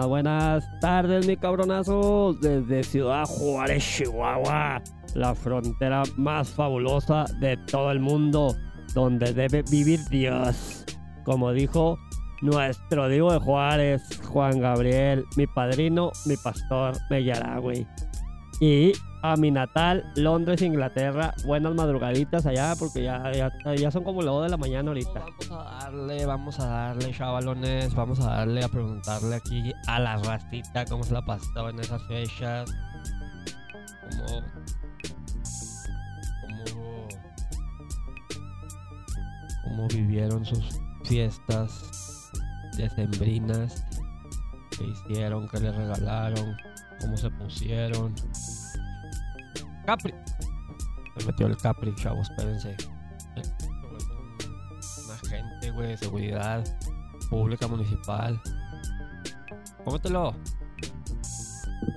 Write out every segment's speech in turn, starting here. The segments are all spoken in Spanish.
Buenas, tardes, mi cabronazo. Desde Ciudad Juárez, Chihuahua, la frontera más fabulosa de todo el mundo, donde debe vivir Dios. Como dijo nuestro Diego de Juárez, Juan Gabriel, mi padrino, mi pastor, güey. Y a mi natal, Londres, Inglaterra. Buenas madrugaditas allá, porque ya, ya, son como las 2 de la mañana ahorita. Vamos a darle, vamos a darle, chavalones. Vamos a darle a preguntarle aquí a la rastita cómo se la pasaba en esas fechas. Cómo. Cómo. Cómo vivieron sus fiestas decembrinas. ¿Qué hicieron? ¿Qué les regalaron? ¿Cómo se pusieron? Capri. Me metió el Capri, chavos, espérense. Un agente, güey, de seguridad pública municipal. Cómetelo.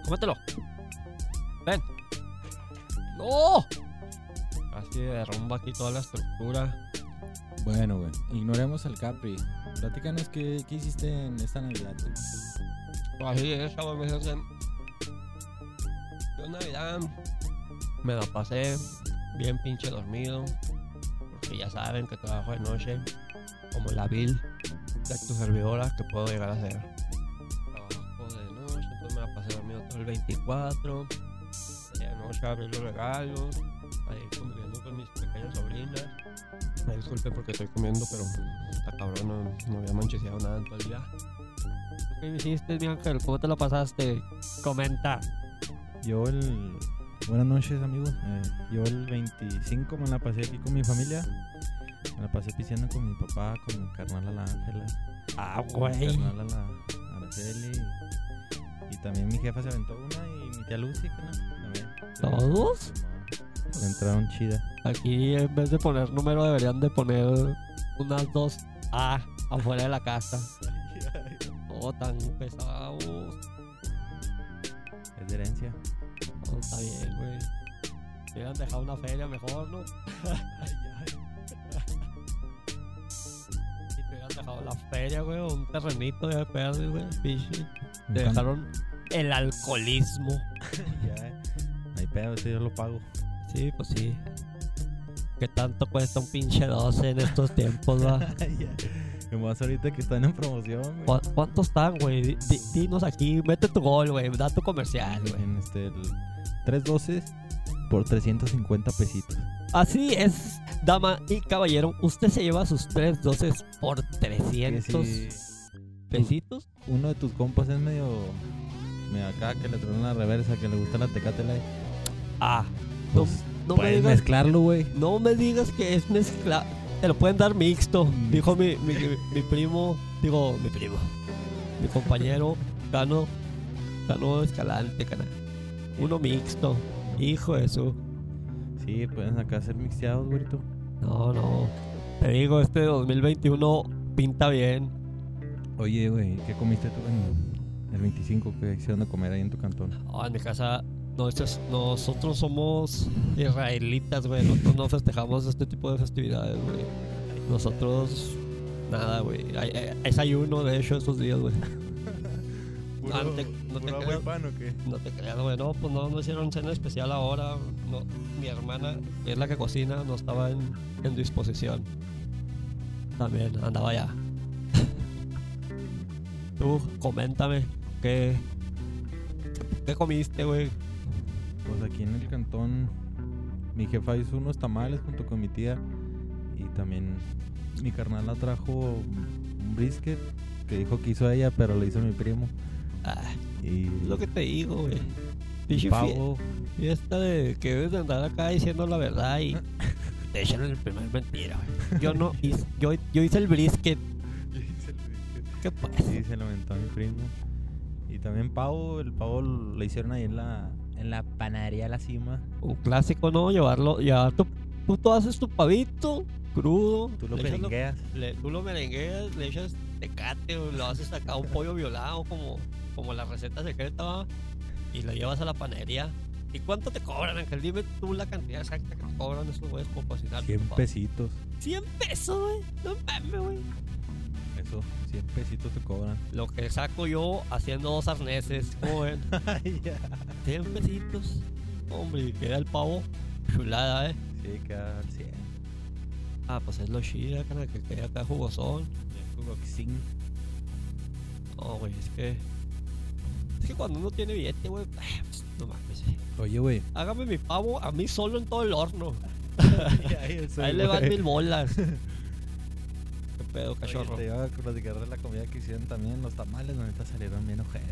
Cómetelo. Ven. ¡No! Así derrumba aquí toda la estructura. Bueno, güey, ignoremos el Capri. Platícanos qué, qué hiciste en esta Navidad. Pues así es, chavos, me hacen. Yo Navidad me la pasé bien pinche dormido. Porque ya saben que trabajo de noche. Como la vil de tu servidora que puedo llegar a ser. Trabajo de noche, entonces me la pasé dormido todo el 24. De noche abrí los regalos. Ahí conviviendo con mis pequeñas sobrinas. Me disculpen porque estoy comiendo, pero está cabrón, no, no había mancheseado nada en todo el día. ¿Qué hiciste, mi ángel? ¿Cómo te lo pasaste? Comenta. Yo el Buenas noches, amigos. Eh, yo el 25 me la pasé aquí con mi familia. Me la pasé pisando con mi papá, con mi carnal a la Ángela. Ah, güey. Mi carnal a la Araceli. Y también mi jefa se aventó una y mi tía Lucy, ¿no? ¿Todos? Me entraron chida. Aquí en vez de poner número deberían de poner unas dos A afuera de la casa. Oh, tan pesados. Es de herencia está bien, güey. Me hubieran dejado una feria mejor, ¿no? ay, ay. Si te hubieran dejado la feria, güey, o un terrenito de perder, güey, pichi. Te dejaron el alcoholismo. ya, hay pedo, eso yo lo pago. Sí, pues sí. ¿Qué tanto cuesta un pinche 12 en estos tiempos, va? Que más ahorita que están en promoción, güey. ¿Cuántos están, güey? Dinos aquí, mete tu gol, güey. Da tu comercial, güey. En este, Tres doces por 350 pesitos. Así es, dama y caballero. Usted se lleva sus tres doces por 300 pesitos. Uno de tus compas es medio. medio acá que le trae una reversa, que le gusta la tecate Ah, no, pues, me digas, mezclarlo, güey. No me digas que es mezcla. Te lo pueden dar mixto. Mm. Dijo mi, mi, mi, primo. Digo, mi primo. Mi compañero, Cano. Cano Escalante, canal. Uno mixto. Hijo de su. Sí, pueden acá ser mixteados, güerito. No, no. Te digo, este 2021 pinta bien. Oye, güey, ¿qué comiste tú en el 25? ¿Qué hicieron de comer ahí en tu cantón? en mi casa nosotros somos israelitas, güey. Nosotros no festejamos este tipo de festividades, güey. Nosotros, nada, güey. Es ayuno, de hecho, estos días, güey. No, te, no te creas, o qué? No te creas, güey. No, pues no, no hicieron cena especial ahora. No, mi hermana, que es la que cocina, no estaba en, en disposición. También andaba allá. Tú, coméntame, ¿qué, qué comiste, güey? Pues aquí en el cantón, mi jefa hizo unos tamales junto con mi tía. Y también mi carnal la trajo un brisket que dijo que hizo ella, pero lo hizo mi primo. Ah, y lo que te digo, güey. Pinche fiesta de que debes de andar acá diciendo la verdad y te echan el primer mentira, güey. Yo no hice, yo, yo hice el brisket. Yo hice el brisket. ¿Qué pasa? Sí, se lo aventó a mi primo. Y también pavo, el pavo lo hicieron ahí en la, en la panadería La Cima. Un clásico, ¿no? Llevarlo, llevar tu, tú, haces tu pavito crudo. Tú lo merengueas. tú lo merengueas, le echas tecate o lo haces acá un pollo violado como como la receta secreta, y lo llevas a la panadería. ¿Y cuánto te cobran, Ángel? Dime tú la cantidad exacta que te cobran esos güeyes por cocinar. 100 pesitos. 100 pesos, güey. No mames, güey. eso. 100 pesitos te cobran. Lo que saco yo haciendo dos arneses, ¿cómo ven? Ay, ya. 100 pesitos. Hombre, queda el pavo. Chulada, ¿eh? Sí, queda al 100. Ah, pues es lo chida, cara, que queda acá jugosón. Boxing. No, güey, es que. Es que cuando uno tiene billete, güey, pues, no mames. Oye, güey. Hágame mi pavo a mí solo en todo el horno. Ahí Ahí le van mil bolas. ¿Qué pedo, cachorro? Te iba a platicar de la comida que hicieron también. Los tamales, neta, salieron bien ojetes.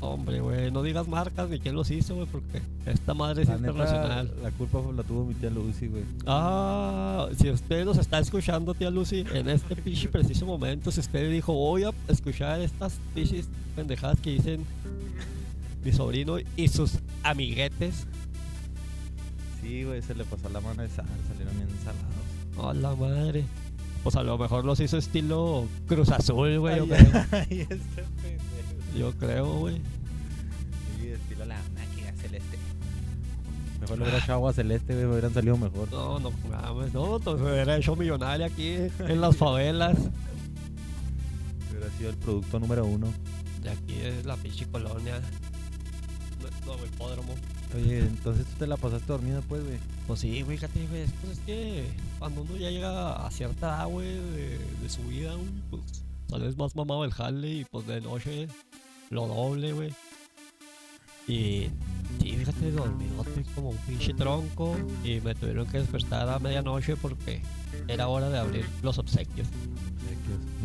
Hombre, güey, no digas marcas ni quién los hizo, güey, porque esta madre es La neta, internacional. la culpa la tuvo mi tía Lucy, güey. Ah, si usted nos está escuchando, tía Lucy, en este pinche preciso momento, si usted dijo, voy a escuchar estas pinches pendejadas que dicen mi sobrino y sus amiguetes. Sí, güey, se le pasó la mano de sal. Salieron bien salados. A la madre. Pues a lo mejor los hizo estilo Cruz Azul, güey. Yo, Ay, creo. ay, este. Yo creo, güey. Sí, estilo la máquina celeste. Mejor le hubiera echado agua celeste, güey, hubieran salido mejor. No, no mames, no, me hubiera hecho millonario aquí en las favelas. Hubiera sido el producto número uno. De aquí es la pinche colonia. Hipódromo. Oye, entonces tú te la pasaste dormida, pues, güey. Pues sí, güey, fíjate, güey, es- pues es que cuando uno ya llega a cierta edad, güey, de, de su vida, güey, pues tal vez más mamado el jale y pues de noche lo doble, güey. Y sí, fíjate, dormidote como un pinche tronco y me tuvieron que despertar a medianoche porque era hora de abrir los obsequios.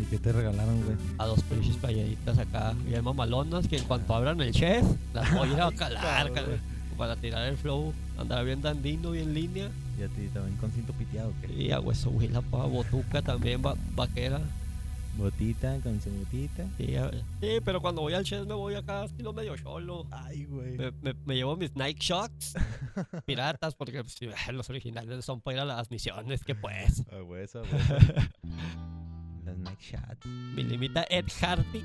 ¿Y qué te regalaron, güey? A dos pinches payaditas acá, bien mamalonas, que en cuanto abran el chef, las voy a ir a calar, cabrón. para tirar el flow, andar bien dandino, bien línea. ¿Y a ti también con cinto piteado, qué? Y a hueso huila, pa, botuca también, va- vaquera. Botita, con su botita. Sí, pero cuando voy al chef me voy acá estilo medio cholo. Ay, güey. Me, me- me llevo mis Nike Shocks piratas porque pues, los originales son para ir a las misiones, que pues. A hueso, a hueso. Las Nike Shots. Mi limita Ed Hardy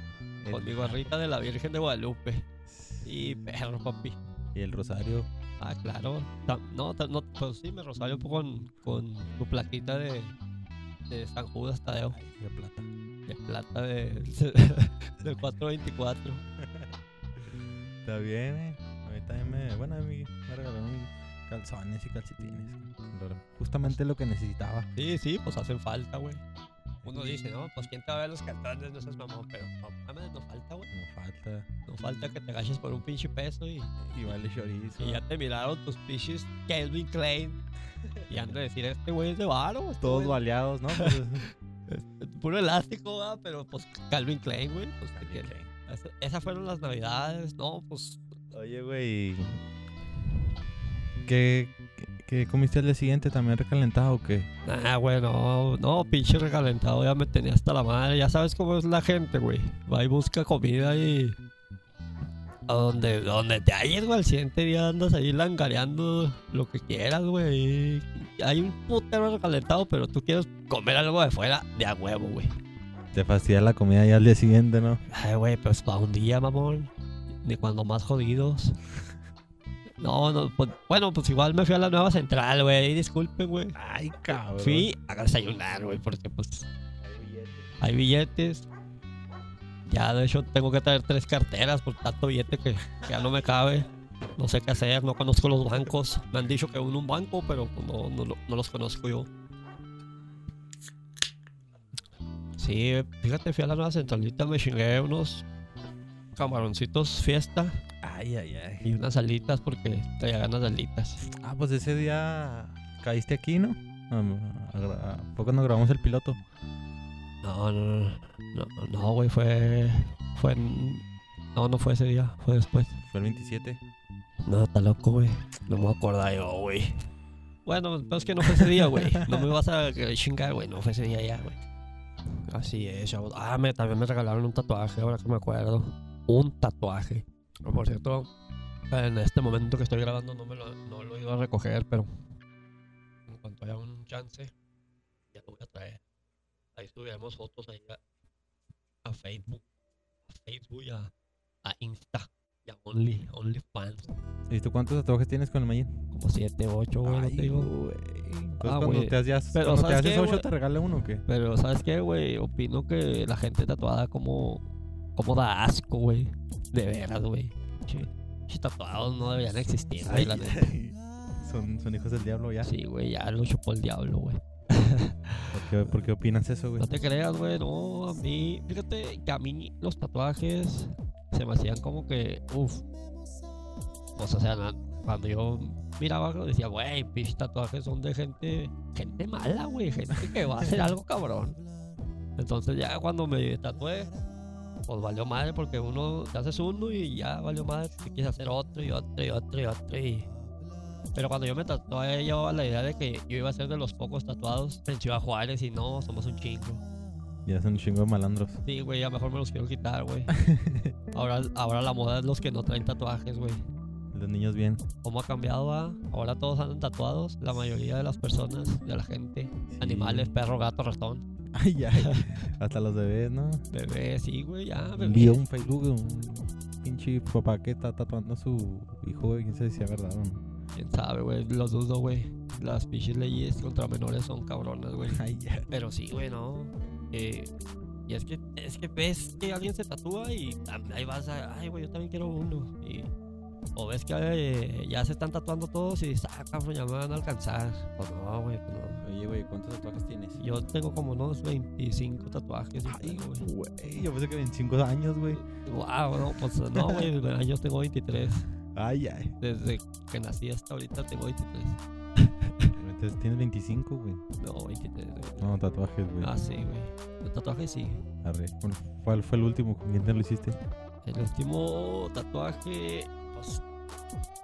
con mi gorrita de la Virgen de Guadalupe. Y perro, papi. Y el rosario. Ah, claro. No, no, pues sí, me rosario con, con tu plaquita de, de San Judas Tadeo. Ay, de plata. De plata de, del 424. Está bien, eh. A mí también me. Bueno, a mí me regalaron calzones y calcetines. Lo- Justamente lo que necesitaba. Sí, sí, pues hacen falta, güey. Uno dice, no, pues quién te va a ver los cartones, no seas mamón, pero no mames, no falta, güey. No falta. No falta que te agaches por un pinche peso y, Y vale chorizo. y ya te miraron tus pinches Calvin Klein. Y han de decir, este güey es de varo. este Todos baleados, ¿no? Pues, es- es puro elástico, ¿verdad? Pero pues Calvin Klein, güey. Pues, ¿qué tiene? Esa- Esas fueron las navidades, ¿no? Pues Oye, güey. ¿Qué, qué comiste al día siguiente? ¿También recalentado o qué? Ah, güey, no, no, pinche recalentado, ya me tenía hasta la madre. Ya sabes cómo es la gente, güey. Va y busca comida y. A donde, donde te halles, güey, al siguiente día andas ahí langareando lo que quieras, güey. Hay un putero recalentado, pero tú quieres comer algo de fuera de a huevo, güey. Te fastidia la comida ya al día siguiente, ¿no? Ay, güey, pues para un día, mamón. Ni cuando más jodidos. No, no, pues, bueno, pues igual me fui a la nueva central, güey. Disculpen, güey. Ay, cabrón. Fui a desayunar, güey, porque pues hay billetes. Ya, de hecho, tengo que traer tres carteras por tanto billete que, que ya no me cabe. No sé qué hacer, no conozco los bancos. Me han dicho que uno un banco, pero pues, no, no, no los conozco yo. Sí, fíjate, fui a la nueva centralita, me chingué unos camaroncitos fiesta Ay, ay, ay. y unas alitas porque traía ganas de alitas. Ah, pues ese día caíste aquí, ¿no? Ah, a gra- ¿A poco nos grabamos el piloto? No, no, no, no, no, no, güey, fue, fue, no, no fue ese día, fue después. Fue el 27. No, está loco, güey, no me acuerdo yo, güey. Bueno, pero es que no fue ese día, güey, no me vas a chingar, güey, no fue ese día ya, güey. Así es, chavos. Ah, me, también me regalaron un tatuaje, ahora que me acuerdo. Un tatuaje. Por cierto, en este momento que estoy grabando no, me lo, no lo he ido a recoger, pero en cuanto haya un chance, ya lo voy a traer. Ahí subiremos fotos ahí a, a Facebook, a Facebook y a, a Insta, y a Only, OnlyFans. ¿Y tú cuántos tatuajes tienes con el Mayin? Como 7, 8, güey, no te digo. güey. Entonces, Ah, cuando te haces, Pero, cuando te ¿sabes haces qué, 8, güey? ¿te regala uno o qué? Pero, ¿sabes qué, güey? Opino que la gente tatuada como... Como da asco, güey. De veras, güey. Tatuados no deberían existir, güey, la neta. son, son hijos del diablo ya. Sí, güey, ya lo chupó el diablo, güey. ¿Por qué, por qué opinas eso, güey? No te creas, güey, no, a mí, fíjate que a mí los tatuajes se me hacían como que, uff. Pues, o sea, cuando yo miraba, decía, güey, pinches tatuajes son de gente, gente mala, güey, gente que va a hacer algo cabrón. Entonces ya cuando me tatué, pues valió madre porque uno te haces uno y ya valió madre, te quieres hacer otro y otro y otro y otro y... Pero cuando yo me tatué, yo la idea de que yo iba a ser de los pocos tatuados en Ciudad Juárez y no, somos un chingo. Ya son un chingo de malandros. Sí, güey, a mejor me los quiero quitar, güey. Ahora, ahora la moda es los que no traen tatuajes, güey. Los niños bien. ¿Cómo ha cambiado, ah? Ahora todos andan tatuados, la mayoría de las personas, de la gente. Animales, perro, gato, ratón. Ay, ay. Hasta los bebés, ¿no? Bebé, sí, güey, ya, día un Facebook de un pinche papá que está tatuando a su hijo, güey. ¿Quién si es verdad no? Quién sabe, güey, los dudo, güey. Las pinches leyes contra menores son cabronas, güey. Ay, ya. Pero sí, güey, no. Eh, y es que, es que ves que alguien se tatúa y ahí vas a, ay, güey, yo también quiero uno. Y, o ves que eh, ya se están tatuando todos y dices, ah, cabrón, ya me van a alcanzar. Pues no, güey, pues no. Oye, güey, ¿cuántos tatuajes tienes? Yo tengo como unos 25 tatuajes. Ay, güey. Yo pensé que 25 años, güey. Wow, no, pues no, güey, años tengo 23. Ay, ay. Desde que nací hasta ahorita tengo 23. Entonces tienes 25, güey. No, 23, güey. No, tatuajes, güey. Ah, sí, güey. El tatuaje sí. Arre. ¿Cuál- ¿Cuál fue el último? ¿Con quién te lo hiciste? El último tatuaje, pues.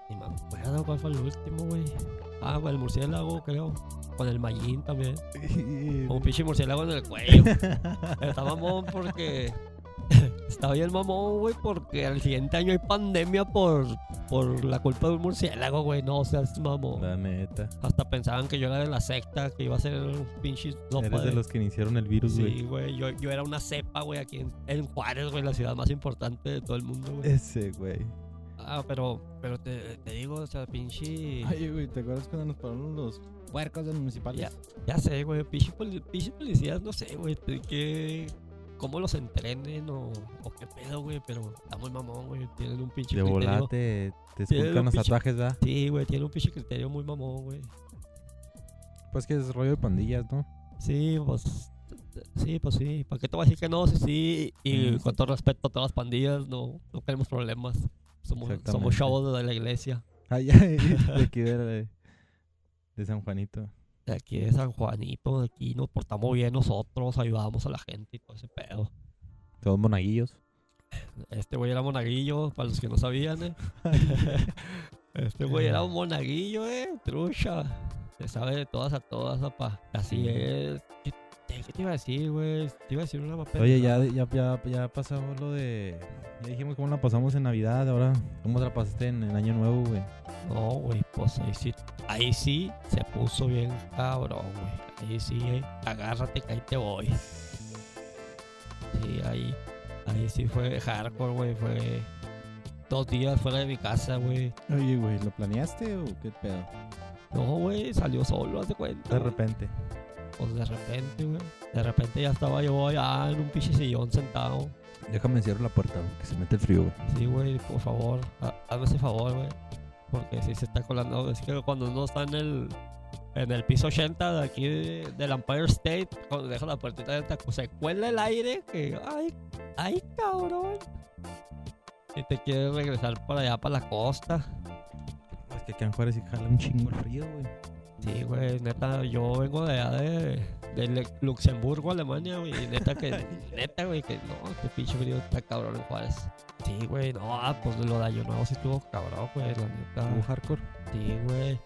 Ni me acuerdo cuál fue el último, güey. Ah, con el murciélago, creo. Con el mallín también. Como un pinche murciélago en el cuello. Está mamón porque. Está bien mamón, güey, porque al siguiente año hay pandemia por, por la culpa de un murciélago, güey. No, o sea, es mamón. La neta. Hasta pensaban que yo era de la secta, que iba a ser un pinche sopa Eres de los que iniciaron el virus, güey. Sí, güey. Yo, yo era una cepa, güey, aquí en, en Juárez, güey, la ciudad más importante de todo el mundo, güey. Ese, güey. Ah, pero, pero te, te digo, o sea, pinche. Ay, güey, ¿te acuerdas cuando nos pararon los puercos del municipal? Ya, ya sé, güey, pinche, poli- pinche policías, no sé, güey, que. ¿Cómo los entrenen o, o qué pedo, güey? Pero está muy mamón, güey. Tienen un pinche De criterio. volate, te esculcan los tatuajes, ¿verdad? Sí, güey, tiene un pinche criterio muy mamón, güey. Pues que es rollo de pandillas, ¿no? Sí, pues. Sí, pues sí. ¿Para qué te voy a decir que no? Sí, sí. Y con todo respeto a todas las pandillas, no, no queremos problemas. Somos, somos chavos de la iglesia. Ay, ay, de aquí de, de San Juanito. De aquí de San Juanito, de aquí nos portamos bien nosotros, ayudamos a la gente y todo ese pedo. Todos monaguillos. Este güey era monaguillo, para los que no sabían, eh. Este güey era un monaguillo, eh, trucha. Se sabe de todas a todas, papá. Así Sí. es. ¿Qué, te iba a decir, güey? Te iba a decir una mapeta. Oye, ya, ya, ya, ya pasamos lo de... Ya dijimos cómo la pasamos en Navidad, ahora cómo te la pasaste en, en Año Nuevo, güey. No, güey, pues ahí sí, ahí sí se puso bien cabrón, güey. Ahí sí, eh, agárrate que ahí te voy. Sí, ahí, ahí sí fue hardcore, güey. Fue dos días fuera de mi casa, güey. Oye, güey, ¿lo planeaste o qué pedo? No, güey, salió solo, haz de cuenta. De repente. Pues de repente, güey. De repente ya estaba yo allá en un pinche sillón sentado. Déjame cierro la puerta, güey, que se mete el frío, güey. Sí, güey, por favor, ha- hazme ese favor, güey. Porque si se está colando, es que cuando uno está en el, en el piso 80 de aquí de- del Empire State, cuando deja la puertita abierta, se cuela el aire, que, ay, ay, cabrón. Y te quieres regresar para allá, para la costa. Es que acá en Juárez sí jala un chingo el frío, güey. Sí, güey, neta, yo vengo de allá de, Luxemburgo, Alemania, güey, neta que, neta, güey, que no, este pinche frío está cabrón en Juárez. Sí, güey, no, ah, pues lo de Año Nuevo sí estuvo cabrón, güey, la neta. ¿Hubo hardcore? Sí, güey.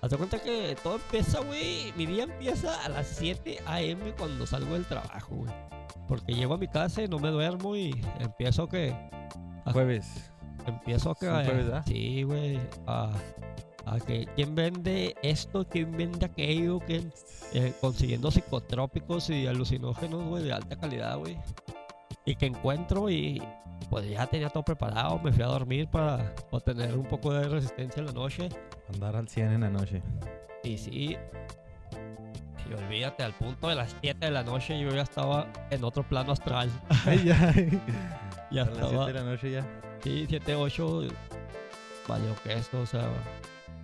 Hazte cuenta que todo empieza, güey. Mi día empieza a las 7 a.m. cuando salgo del trabajo, güey. Porque llego a mi casa y no me duermo y empiezo que. a- Jueves. Empiezo a que. Un jueves, ¿verdad? Sí, güey. A, que. ¿Quién vende esto? ¿Quién vende aquello? ¿Quién. eh, consiguiendo psicotrópicos y alucinógenos, güey, de alta calidad, güey. Y que encuentro y. Pues ya tenía todo preparado. Me fui a dormir para, para tener un poco de resistencia en la noche. Andar al 100 en la noche. Y sí, Y olvídate, al punto de las 7 de la noche yo ya estaba en otro plano astral. Ay, ya. Ya A las 7 estaba. de la noche ya. Sí, 7, 8. Valió que esto, o sea,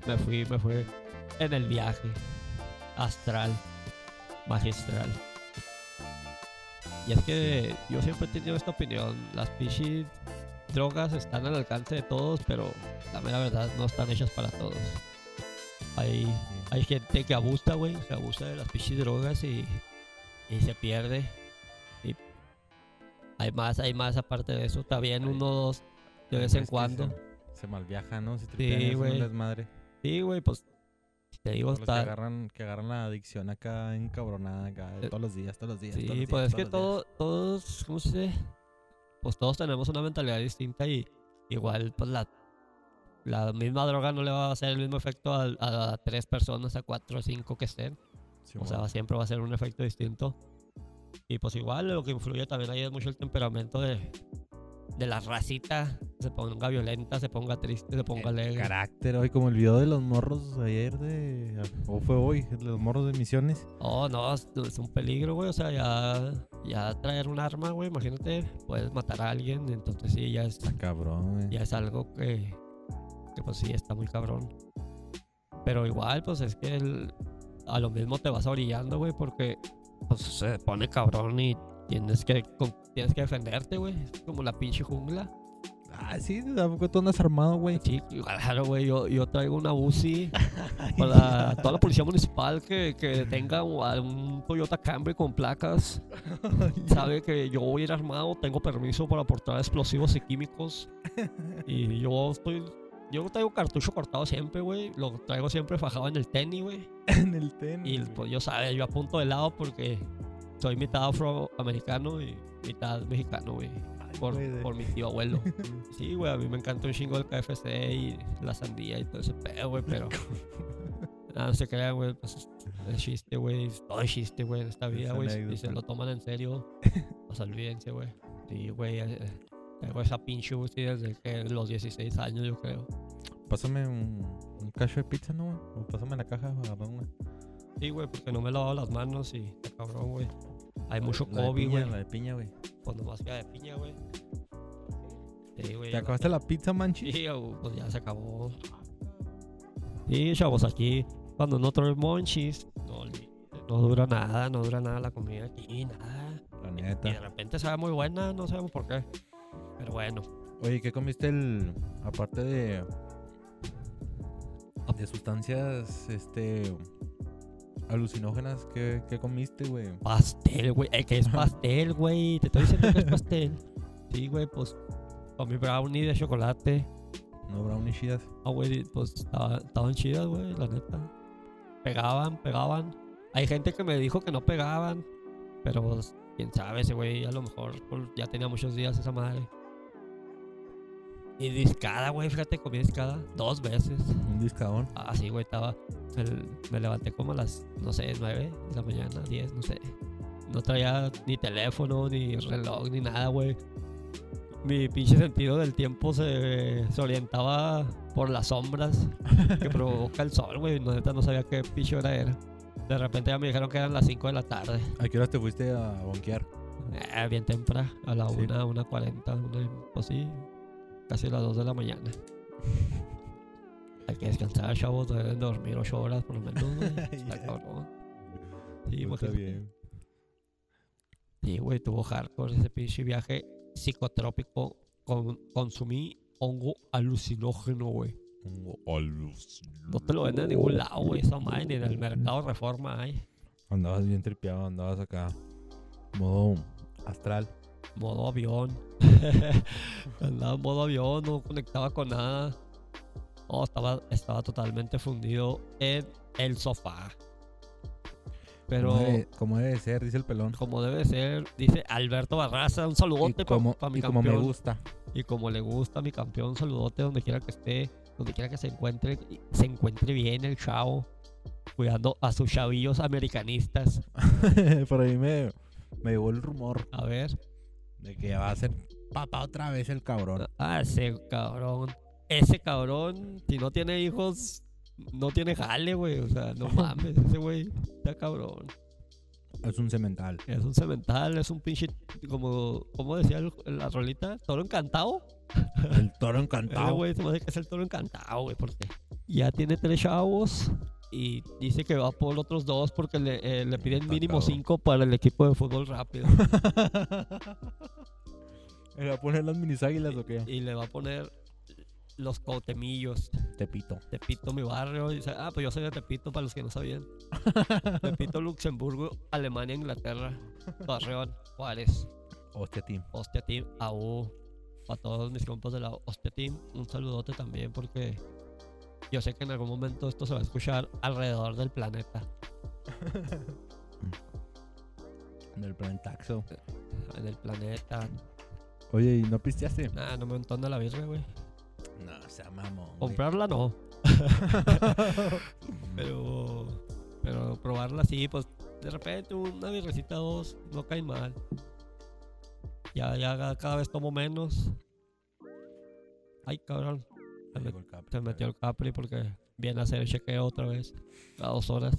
me fui, me fui en el viaje astral, magistral. Y es que yo siempre he tenido esta opinión, las pichis drogas están al alcance de todos, pero la mera verdad no están hechas para todos. Hay, hay gente que abusa, güey, se abusa de las pichis drogas y, y se pierde. Y hay más, hay más aparte de eso, también uno dos de vez en que cuando. Se, se malviaja, ¿no? Es un güey. Sí, güey, pues te digo, que está... agarran, que agarran la adicción acá encabronada acá, Eh, todos los días, todos los días. todos los Sí, días, pues es que todo, todos, ¿cómo se dice? Pues todos tenemos una mentalidad distinta y igual, pues la, la misma droga no le va a hacer el mismo efecto a, a tres personas, a cuatro o cinco que estén. O sea, siempre va a ser un efecto distinto. Y pues igual lo que influye también ahí es mucho el temperamento de, de la racita. Se ponga violenta, se ponga triste, se ponga El alegre. carácter, hoy como el video de los morros ayer de... O fue hoy, de los morros de Misiones. Oh, no, es, es un peligro, güey. O sea, ya, ya traer un arma, güey, imagínate, puedes matar a alguien. Entonces sí, ya es, Está cabrón, güey. ya es algo que, que pues sí, está muy cabrón. Pero igual, pues es que el- a lo mismo te vas orillando, güey, porque pues se pone cabrón y tienes que, con- tienes que defenderte, güey. Es como la pinche jungla. Ah, sí, tampoco tú andas armado, güey. Sí, claro, güey, yo, yo traigo una UCI para toda la policía municipal que, que tenga un Toyota Camry con placas. Sabe que yo voy a ir armado, tengo permiso para portar explosivos y químicos. Y yo estoy. Yo traigo cartucho cortado siempre, güey. Lo traigo siempre fajado en el tenis, güey. en el tenis. Y pues yo sabes, yo apunto de lado porque soy mitad afroamericano y mitad mexicano, güey. Por, por mi tío abuelo. Sí, güey, a mí me encanta un chingo el KFC y la sandía y todo ese pedo, güey, pero. Nada, no se crean, güey, pues es chiste, güey. Todo es chiste, güey, en esta Es vida, güey. Si se lo toman en serio, pues olvídense, güey. Sí, güey, eh, tengo esa pinche UCI desde que los 16 años, yo creo. Pásame un, un cacho de pizza, ¿no? güey? O pásame la caja, agarrar una. Sí, güey, porque no me he lavado las manos y cabrón, güey. Hay mucho La COVID, güey. La de piña, güey. Pues nomás queda de piña, güey. Sí, güey. ¿Te acabaste la pizza, manchi? Sí, pues ya se acabó. Sí, chavos, aquí cuando no trae monchis, no, no dura nada, no dura nada la comida aquí, nada. La Y de neta. repente sabe muy buena, no sabemos por qué. Pero bueno, Oye, ¿qué comiste el. Aparte de. De sustancias, este. Alucinógenas, ¿qué, qué comiste, güey? pastel, güey. Eh, que es pastel, güey. Te estoy diciendo que es pastel. Sí, güey, pues comí brownie de chocolate. No brownie chidas. Ah, güey, pues estaba- estaban chidas, güey, la neta. Pegaban, pegaban. Hay gente que me dijo que no pegaban, pero pues, quién sabe, ese güey a lo mejor pues, ya tenía muchos días esa madre. Y discada, güey, fíjate, comí discada dos veces. Un discadón. Ah, sí, güey, estaba. el- me levanté como a las, no sé, nueve de la mañana, diez, no sé. No traía ni teléfono, ni reloj, ni nada, güey. Mi pinche sentido del tiempo se, se orientaba por las sombras que provoca el sol, güey. No, neta, no sabía qué pinche hora era. De repente ya me dijeron que eran las 5 de la tarde. ¿A qué horas te fuiste a bonquear? Eh, bien temprano, a la Sí. 1, una 40, una, pues sí, casi a las 2 de la mañana. Hay que descansar, chavos, deben dormir 8 horas por lo menos. Está cabrón. Sí, Pues está bien. Sí, güey, tuvo hardcore ese pinche viaje psicotrópico. Con, consumí hongo alucinógeno, güey. No te lo venden en ningún lado, güey, esa madre, ni en el mercado reforma hay. Andabas bien tripeado, andabas acá. Modo astral. Modo avión. Andaba en modo avión, no conectaba con nada. Oh, estaba, estaba totalmente fundido en el sofá. Pero Como debe, como debe ser, dice el pelón. como debe ser, dice Alberto Barraza, un saludote para como, mi y como me campeón. gusta. Y como le gusta a mi campeón, un saludote donde quiera que esté, donde quiera que se encuentre, se encuentre bien el chavo, cuidando a sus chavillos americanistas. Por ahí me, me llegó el rumor A ver, de que va a ser papá otra vez el cabrón. ah, ese cabrón, ese cabrón, si no tiene hijos, no tiene jale, güey. O sea, no mames, ese güey está cabrón. Es un cemental. Es un cemental, es un pinche, como, como decía el- la rolita, toro encantado. El toro encantado. güey se me hace que es el toro encantado, güey, porque ya tiene tres chavos y dice que va por otros dos porque le, eh, le piden Está mínimo cabrón. cinco para el equipo de fútbol rápido. ¿Le va a poner las minis águilas o qué? y le va a poner los cautemillos. Tepito. Tepito, mi barrio. Y ah, pues yo soy de Tepito, para los que no sabían. Tepito, Luxemburgo, Alemania, Inglaterra, Torreón, Juárez, Hostia, team. Hostia Team, AU. Para todos mis compas de la Hostia Team, un saludote también porque yo sé que en algún momento esto se va a escuchar alrededor del planeta. Del planetaxo. En el planeta. Oye, ¿y no pisteaste? Nah, no me entona la birra, güey. No, sea mamón. Comprarla no. pero. Pero probarla sí, pues de repente una birrecita dos no cae mal. Ya, ya cada vez tomo menos. Ay, cabrón. Se, Capri. metió el Capri porque viene a hacer el chequeo otra vez. A dos horas.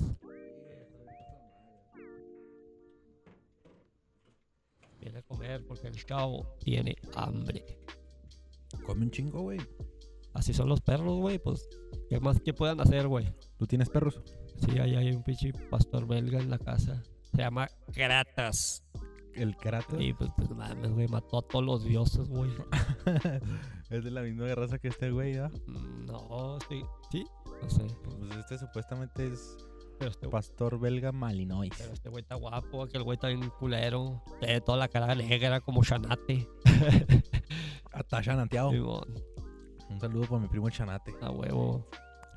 Viene a comer porque el chavo tiene hambre. Come un chingo, güey. Así son los perros, güey. Pues, ¿qué más que puedan hacer, güey? ¿Tú tienes perros? Sí, ahí hay un pinche pastor belga en la casa. Se llama Kratas. El karate. Y pues, pues mames, güey, mató a todos los dioses, güey. es de la misma raza que este güey, ¿ah? Mm, No, sí, sí, no sé. Pues este supuestamente es Pero este, pastor belga malinois. pero este güey está guapo, aquel güey está bien culero. Tiene toda la cara negra como Shanate. Atasha Nanteao. Simón, Un saludo para mi primo Chanate. a huevo.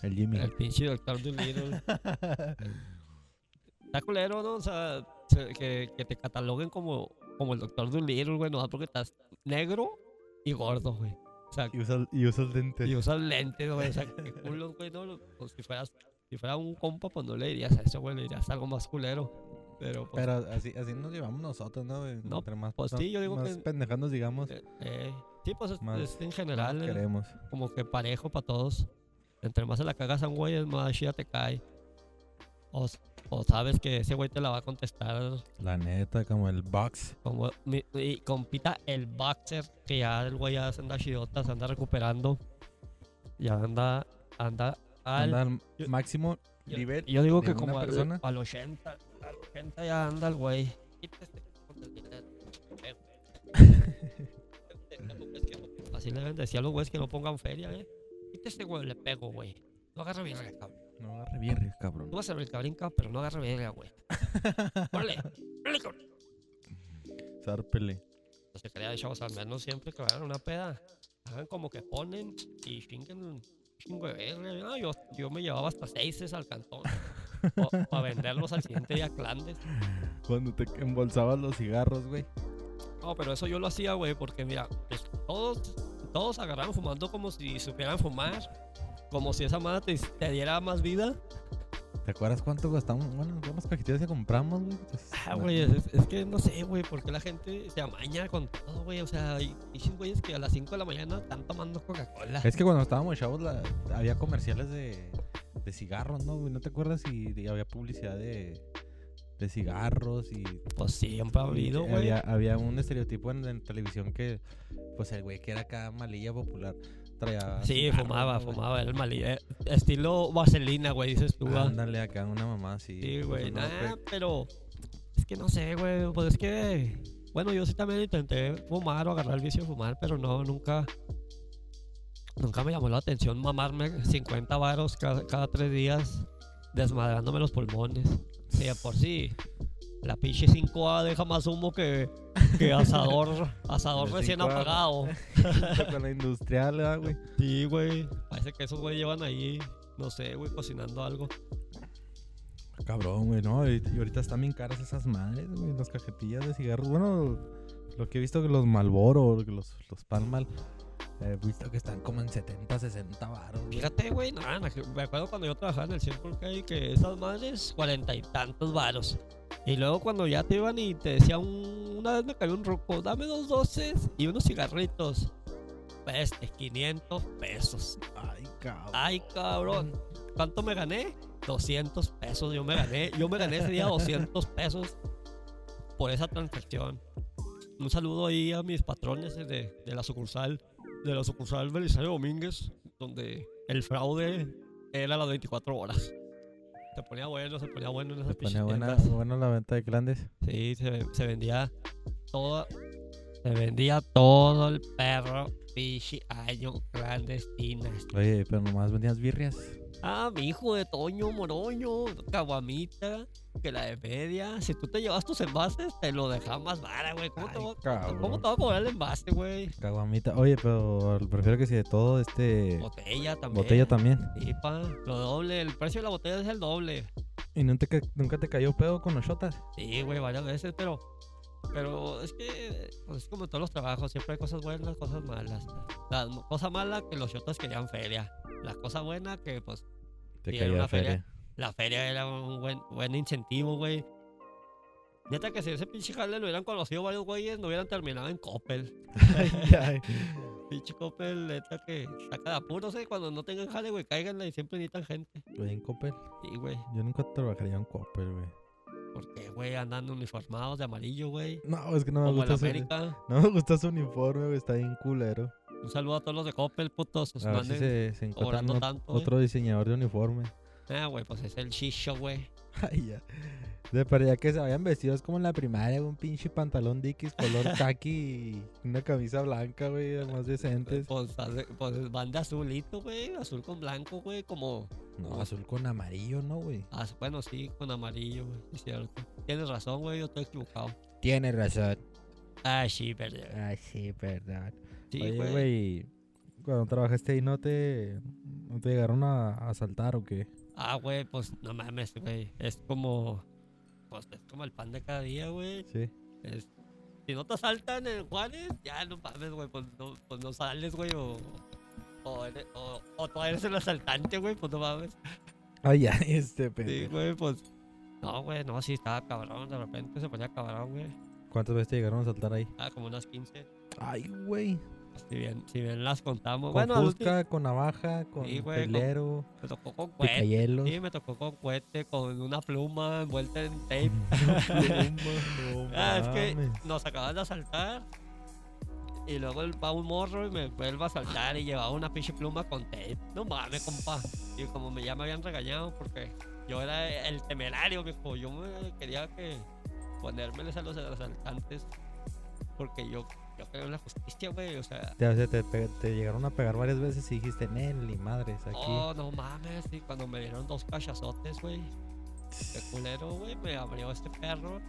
El Jimmy. El pinche doctor Dolittle. Está culero, ¿no? O sea, se- que, que te cataloguen como, como el doctor Dolittle, güey, no porque estás negro y gordo, güey. O sea, y, usa, y usa lentes. y usas lentes, güey. O sea, qué culos, güey, no. Pues si fueras, si fuera un compa, pues no le dirías a eso, güey, le dirías algo más culero. Pero, pues, Pero así, así nos llevamos nosotros, ¿no? güey? No, Entre más, pues sí, yo digo más que- pendejados digamos, eh, eh, sí, pues es, Más- es en general, eh, queremos. como que parejo para todos. Entre más se la cagas a un güey, más chida te cae. O, s- o sabes que ese güey te la va a contestar La neta, como el box. como mi, y compita el boxer, que ya el güey ya se anda chidota, se anda recuperando. Ya anda, anda al... Anda al yo- máximo yo- nivel. Yo digo que como al, persona. al 80, al 80 ya anda el güey. Así le deben decir a los güeyes que no pongan feria, eh. Quítese, güey, le pego, güey. No agarre bien, cabrón. No agarre bien, cabrón. Tú vas a brincar, brinca, pero no agarre verga, güey. Órale, órale, cabrón. Zárpele. No se crea, chavos, al menos siempre que vayan a una peda, hagan como que ponen y chinguen un chingo de verga. No, yo, yo me llevaba hasta seises al cantón para venderlos al siguiente día a Clandes. Cuando te embolsabas los cigarros, güey. No, pero eso yo lo hacía, güey, porque mira, pues, todos, todos agarraban fumando como si supieran fumar, como si esa madre te, te diera más vida. ¿Te acuerdas cuánto gastamos? Bueno, ¿cuántas cajetillas que compramos, güey? Pues, Ah, güey, es, es que no sé, güey, porque la gente se amaña con todo, güey. O sea, hay dicen, güeyes que a las 5 de la mañana están tomando Coca-Cola. Es que cuando estábamos chavos la- había comerciales de, de cigarros, ¿no, güey? ¿No te acuerdas? Y, y había publicidad de, de cigarros y... Pues siempre ha habido, güey. había, había un estereotipo en, en televisión que, pues el güey que era acá malilla popular traía... Sí, cigarros, fumaba, ¿no, güey? fumaba, era el malí. eh, estilo vaselina, güey, dices tú. ah. Ándale acá una mamá así. Sí, güey, pues, nah, güey. pero es que no sé, güey, pues es que, bueno, yo sí también intenté fumar o agarrar el vicio de fumar, pero no, nunca, nunca me llamó la atención mamarme 50 varos cada, cada tres días desmadrándome los pulmones. Sí, de por sí, la pinche 5A deja más humo que, que asador, asador recién 5A. apagado. Con la industrial, ¿verdad, güey. Sí, güey, parece que esos güey llevan ahí, no sé, güey, cocinando algo. Cabrón, güey, no. Y, y ahorita están bien caras esas madres, güey. Las cajetillas de cigarros. Bueno, lo que he visto que los Malboro, los, los Palmal, he visto que están como en 70, 60 baros. Fíjate, güey, nada, me acuerdo cuando yo trabajaba en el Circle K que esas madres, cuarenta y tantos varos. Y luego cuando ya te iban y te decía un- una vez me cayó un roco, dame dos doces y unos cigarritos. Pues, 500 pesos. Ay, cabrón. Ay, cabrón. ¿cuánto me gané? 200 pesos. Yo me gané, yo me gané ese día 200 pesos por esa transacción. Un saludo ahí a mis patrones de, de la sucursal, de la sucursal Belisario Domínguez, donde el fraude era las 24 horas. Se ponía bueno, se ponía bueno en esas Se ponía buena, buena la venta de grandes. Sí, se, se vendía todo. Se vendía todo el perro pichi año clandestinas. Oye, pero nomás vendías birrias. Ah, mi hijo de Toño Moroño, caguamita, que la de media. Si tú te llevas tus envases, te lo dejas más vara, güey. ¿Cómo, te va- cabrón. ¿Cómo te va a cobrar el envase, güey? Caguamita. Oye, pero prefiero que si de todo este. Botella también. Botella también. Sí, pa, lo doble. El precio de la botella es el doble. ¿Y nunca te, nunca te cayó pedo con los shotas? Sí, güey, varias veces, pero. Pero es que, pues es como en todos los trabajos, siempre hay cosas buenas, cosas malas. La cosa mala que los shotas querían feria. La cosa buena que, pues, Te era una feria. feria. la feria era un buen, buen incentivo, güey. Neta que si ese pinche jale lo hubieran conocido varios güeyes, no hubieran terminado en Coppel. Pinche Coppel, neta que saca de apuros, eh. Cuando no tengan jale, güey, cáiganle y siempre necesitan gente. En Coppel. Sí, güey. Yo nunca trabajaría en Coppel, güey. Porque, güey, andan uniformados de amarillo, güey. No, es que no me Como gusta su, América. No me gusta su uniforme, güey. Está bien culero. Un saludo a todos los de Coppel, putos. A ver si manden- se, se encuentran cobrando ot- tanto, güey. otro diseñador de uniforme. Ah, güey, pues es el shisho, güey. Ay, ya. De ya que se vayan vestidos como en la primaria, un pinche pantalón Dickies color khaki y una camisa blanca, güey, más decentes. Pues, pues van de azulito, güey. Azul con blanco, güey. Como. No, azul con amarillo, ¿no, güey? ah, bueno, sí, con amarillo, güey. Es cierto. Tienes razón, güey. Yo estoy equivocado. Tiene razón. Ah, sí, verdad. Ay, sí, verdad. Sí, Oye, güey. güey, cuando trabajaste ahí, ¿no te, no te llegaron a, a asaltar o qué? Ah, güey, pues no mames, güey. Es como. Pues es como el pan de cada día, güey. Sí. Es- Si no te asaltan en Juárez, ya no mames, güey. Pues no, pues no sales, güey. O, o, eres- o, o tú eres el asaltante, güey. Pues no mames. Ay, ya, este Sí, pendejo. güey, pues. No, güey, no, sí estaba cabrón. De repente se ponía cabrón, güey. ¿Cuántas veces te llegaron a asaltar ahí? Ah, como unas 15. Ay, güey. Si bien, si bien las contamos. Con bueno, fusca, con navaja, con Sí, güey, con- pelero, me tocó con cohete. picayelos. Sí, me tocó con cohete, con una pluma envuelta en tape. No Ah, es que nos acaban de asaltar. Y luego va un morro y me vuelve a asaltar y llevaba una pinche pluma con tape. No mames, compa. Y como me ya me habían regañado porque yo era el temerario, viejo. Yo me quería que ponérmeles a los asaltantes porque yo, yo creo en la justicia, güey. O sea, Te, o sea, te, pe- te llegaron a pegar varias veces y dijiste, Nel, y madres, aquí. oh, no mames. Y cuando me dieron dos cachazotes, güey. Qué culero, güey. Me abrió este perro.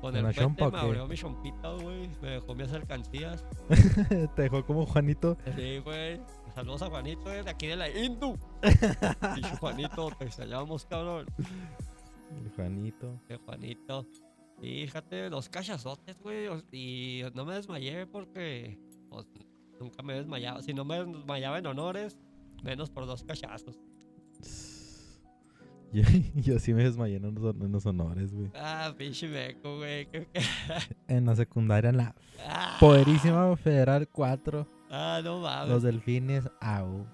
Con el ¿Una puente chompa me abrió mi chompita, güey. Me dejó mis alcancías. te dejó como Juanito. Sí, güey. Saludos a Juanito, eh, de aquí de la Indu. Pinche Juanito, te extrañamos, cabrón. El Juanito. Que Juanito. Fíjate, los cachazotes, güey. Y no me desmayé porque pues, nunca me desmayaba. Si no me desmayaba en honores, menos por dos cachazos. Yo, yo sí me desmayé en los, en los honores, güey. Ah, pinche meco, güey. En la secundaria, en la Ah, poderísima Federal 4, ah, no mames. los delfines, au.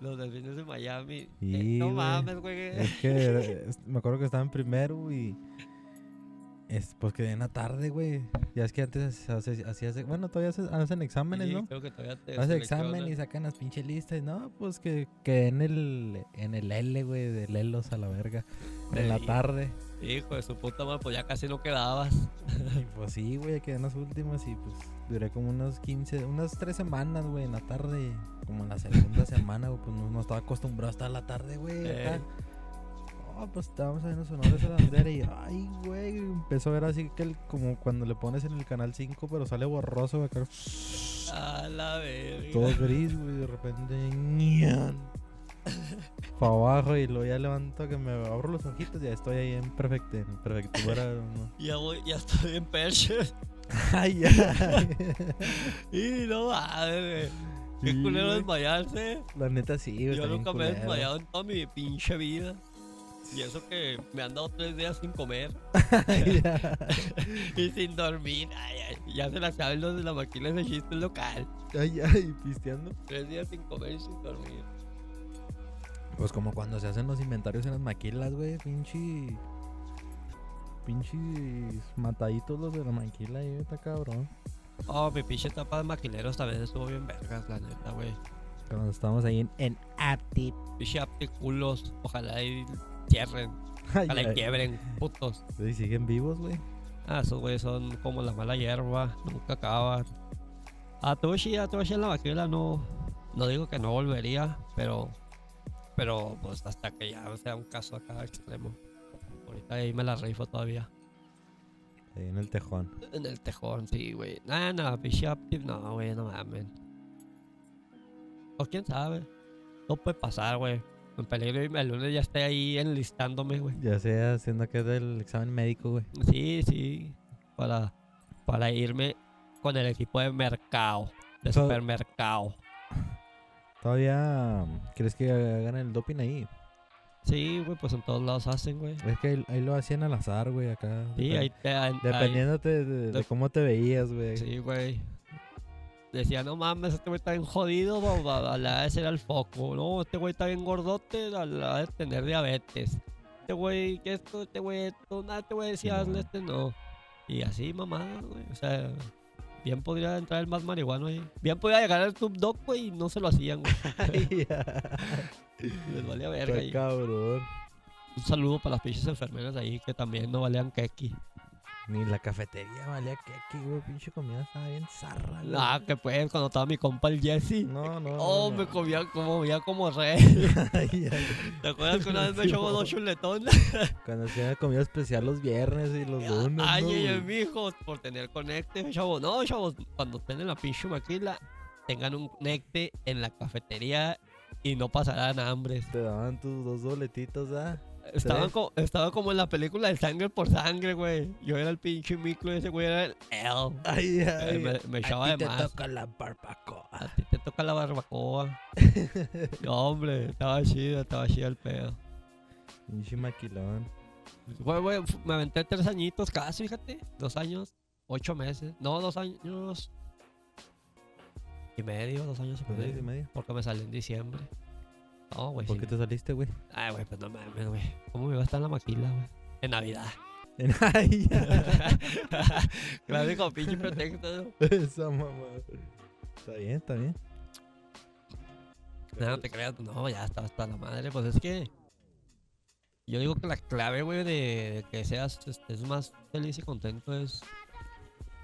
Los delfines de Miami. Sí, Eh, no mames, güey. Es que me acuerdo que estaba en primero y. Es, pues quedé en la tarde, güey. Ya es que antes hacías. Bueno, todavía hace- hacen exámenes, Sí, ¿no? creo que todavía te Hace examen y sacan las pinches listas. No, pues que quedé en el, en el L, güey, de Lelos a la verga. En la tarde. Hijo de su puta madre, pues ya casi no quedabas. Y pues sí, güey, quedé en las últimas y pues duré como unos 15, unas 3 semanas, güey, en la tarde. Como en la segunda semana, güey, pues no, no estaba acostumbrado a estar en la tarde, güey. Oh, pues estábamos en los honores a la bandera y, ay, güey, empezó a ver así que el- como cuando le pones en el canal 5, pero sale borroso, güey, acá, A la verga. todo gris, güey, de repente, para abajo y luego ya levanto que me abro los ojitos y ya estoy ahí en perfecto, en perfectura, ¿no? Ya voy, ya estoy en perche. Ay, ay. Y no mames. Qué Sí, culero desmayarse. La neta sí, güey. Yo nunca me he desmayado en toda mi pinche vida. Y eso que me han dado tres días sin comer y sin dormir. Ay, ay, ya se la saben los de la maquila de chiste local. Ay, ay, pisteando. Tres días sin comer y sin dormir. Pues como cuando se hacen los inventarios en las maquilas, güey. Pinche. Pinches mataditos los de la maquila, y está cabrón. Oh, mi pinche etapa de maquineros también estuvo bien vergas, la neta, güey. Cuando estábamos ahí en, en Aptip. Pinche apticulos, ojalá y cierren, Ay, y ay. quiebren, putos. ¿Y siguen vivos, güey? Ah, esos güeyes son como la mala hierba, nunca acaban. A Toshi, a Toshi en la maquila no, no digo que no volvería, pero, pero pues hasta que ya sea un caso acá extremo. Ahorita ahí me la rifo todavía. Ahí en el tejón. En el tejón, sí, güey. Nah, no, pinche Aptiv, no, güey, no mames. O quién sabe. No puede pasar, güey. En peligro y el lunes ya esté ahí enlistándome, güey. Ya sea haciendo que del examen médico, güey. Sí, sí. Para, para irme con el equipo de mercado. De So- supermercado. ¿Todavía crees que hagan el doping ahí? Sí, güey, pues en todos lados hacen, güey. Es que ahí, ahí lo hacían al azar, güey, acá. Sí, ahí te. ahí- Dependiéndote de, de de- cómo te veías, güey. Sí, güey. Decía, no mames, este güey está bien jodido, a la ese era el foco. No, este güey está bien gordote, a la de tener diabetes. Este güey, que esto, este güey, esto, nada, este güey decía, hazle este no. Y así, mamá, güey. O sea, bien podría entrar el más marihuano ahí. Bien podría llegar al Snoop Dogg, güey, y no se lo hacían, güey. Les valía verga. Y cabrón. Un saludo para las pinches enfermeras ahí que también no valían keki. Ni la cafetería valía que aquí, güey. Pinche comida estaba bien zarra, güey. Ah, que pues, cuando estaba mi compa el Jesse. No, no. Oh, no, me no. comía como, comía como rey. ¿Te acuerdas que una vez me echó dos chuletones? Cuando hacía comida especial los viernes y los lunes. Ay, ¿no, ay, ay, mijo, por tener conecte, chavos. No, chavos, cuando estén en la pinche maquila, tengan un conecte en la cafetería y no pasarán hambres. Te daban tus dos doletitos, ¿ah? ¿Tres? co- estaban como en la película de Sangre por Sangre, güey. Yo era el pinche micro y ese güey era el L. Ay, ay. me, me echaba a de ti te más. toca la barbacoa. A ti te toca la barbacoa. no, hombre, estaba chido, estaba chido el pedo. Pinche maquilón. Güey, güey, me aventé tres añitos casi, fíjate. Dos años, ocho meses. No, dos años y medio, dos años y seis y medio. medio. Porque me salí en diciembre. No, güey. ¿Por qué te saliste, güey? Ay, güey, pues no mames, güey. ¿Cómo me iba a estar en la maquila, güey? En Navidad. Ay, ya. Clásico pinche pretexto. Esa mamá. Está bien, está bien. No, no te creas, no, ya estaba hasta la madre. Pues es que. Yo digo que la clave, güey, de, de que seas estés más feliz y contento es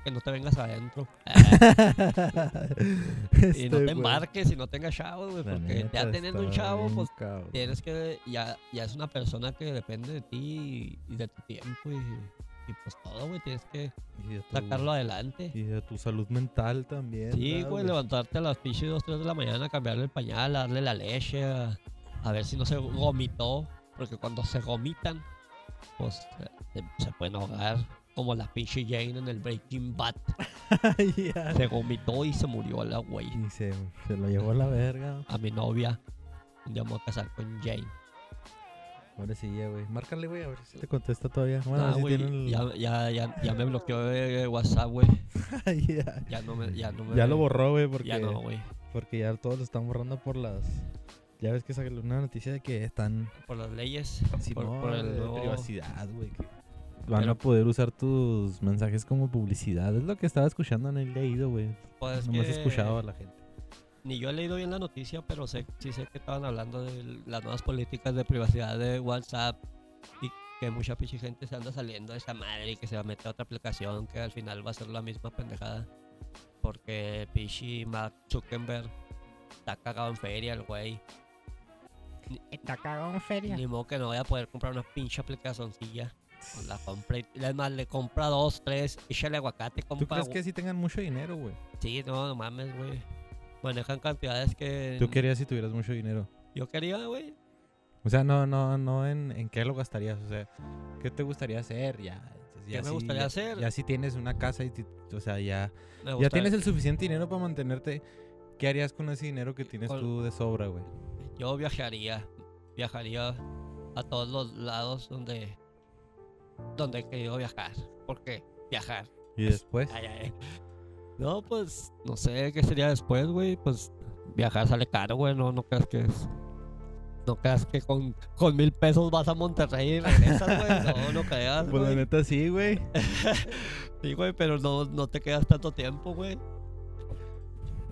que no te vengas adentro. y no te embarques y no tengas chavos, güey. Porque ya teniendo un chavo, pues tienes que. Ya, ya es una persona que depende de ti y, y de tu tiempo y, y pues todo, güey. Tienes que sacarlo adelante. Y de tu salud mental también. Sí, ¿verdad, güey, levantarte a las pinches 2, 3 de la mañana, cambiarle el pañal, darle la leche, a, a ver si no se vomitó. Porque cuando se vomitan, pues se, se pueden ahogar. Como la pinche Jane en el Breaking Bad. Se vomitó y se murió la güey. Y se, se lo llevó a la verga. A mi novia. Un día me voy a casar con Jane. Ahora sí, güey. Márcale, güey, a ver si te contesta todavía. Bueno, Ah, si el... ya, ya, ya, ya me bloqueó de WhatsApp, güey. Ya. No me. Ya, no me, Ya lo borró, güey, porque, Ya no, güey. porque ya todos lo están borrando por las... Ya ves que salió una noticia de que están... Por las leyes. Sí, por, no, por el de nuevo- privacidad, güey. que Van Pero- a poder usar tus mensajes como publicidad. Es lo que estaba escuchando, no he leído, güey. Pues Nomás he que- escuchado a la gente. Ni yo he leído bien la noticia, pero sé, sí sé que estaban hablando de las nuevas políticas de privacidad de WhatsApp y que mucha pinche gente se anda saliendo de esa madre y que se va a meter a otra aplicación que al final va a ser la misma pendejada. Porque pinche Mark Zuckerberg está cagado en feria, el güey. Está cagado en feria. Ni modo que no voy a poder comprar una pinche aplicacioncilla. Pues La compré. Además, le compra dos, tres. Échale aguacate, ¿Tú compa. crees que sí tengan mucho dinero, güey? Sí, no, no mames, güey. Manejan cantidades que. ¿Tú querías si tuvieras mucho dinero? Yo quería, güey. O sea, no, no, no en, en qué lo gastarías. O sea, ¿qué te gustaría hacer? Ya, ya ¿Qué me si- gustaría ya- hacer? Ya si tienes una casa y, o sea, ya, ya tienes el suficiente dinero para mantenerte. ¿Qué harías con ese dinero que tienes Con- tú de sobra, güey? Yo viajaría. Viajaría a todos los lados donde. Donde he querido viajar. ¿Por qué? Viajar. Y después, Ay, ay, ay. No, pues. No sé qué sería después, güey. Pues. Viajar sale caro, güey. No, no creas que es. No creas que con, con mil pesos vas a Monterrey y regresas, güey. No, no creas, Pues la neta sí, güey. Sí, güey, pero no, no te quedas tanto tiempo, güey.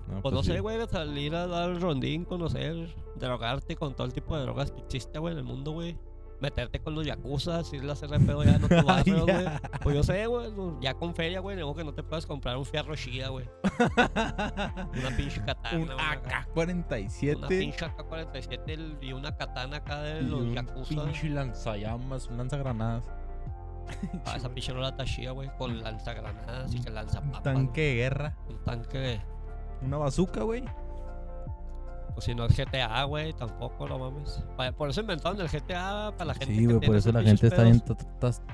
No, Pues no sí. sé, güey, salir a dar el rondín, conocer, drogarte con todo el tipo de drogas que existe, güey, en el mundo, güey. Meterte con los yakuza, irle a hacer pedo ya en otro barrio, güey. Pues yo sé, güey, no, ya con feria, güey, luego que no te puedes comprar un fierro chida, güey. Una pinche katana, Un güey, acá. AK-47. Una pinche AK-47 el- y una katana acá de y los un yakuza. pinche lanzallamas, un lanzagranadas. Ah, esa pinche no la tachía, güey, con lanzagranadas y que lanza Un tanque de guerra. Un tanque de... Una bazooka, güey. Pues si no es GTA, güey, tampoco, no mames. Por eso inventaron el GTA para la gente Sí, güey, por eso la gente está bien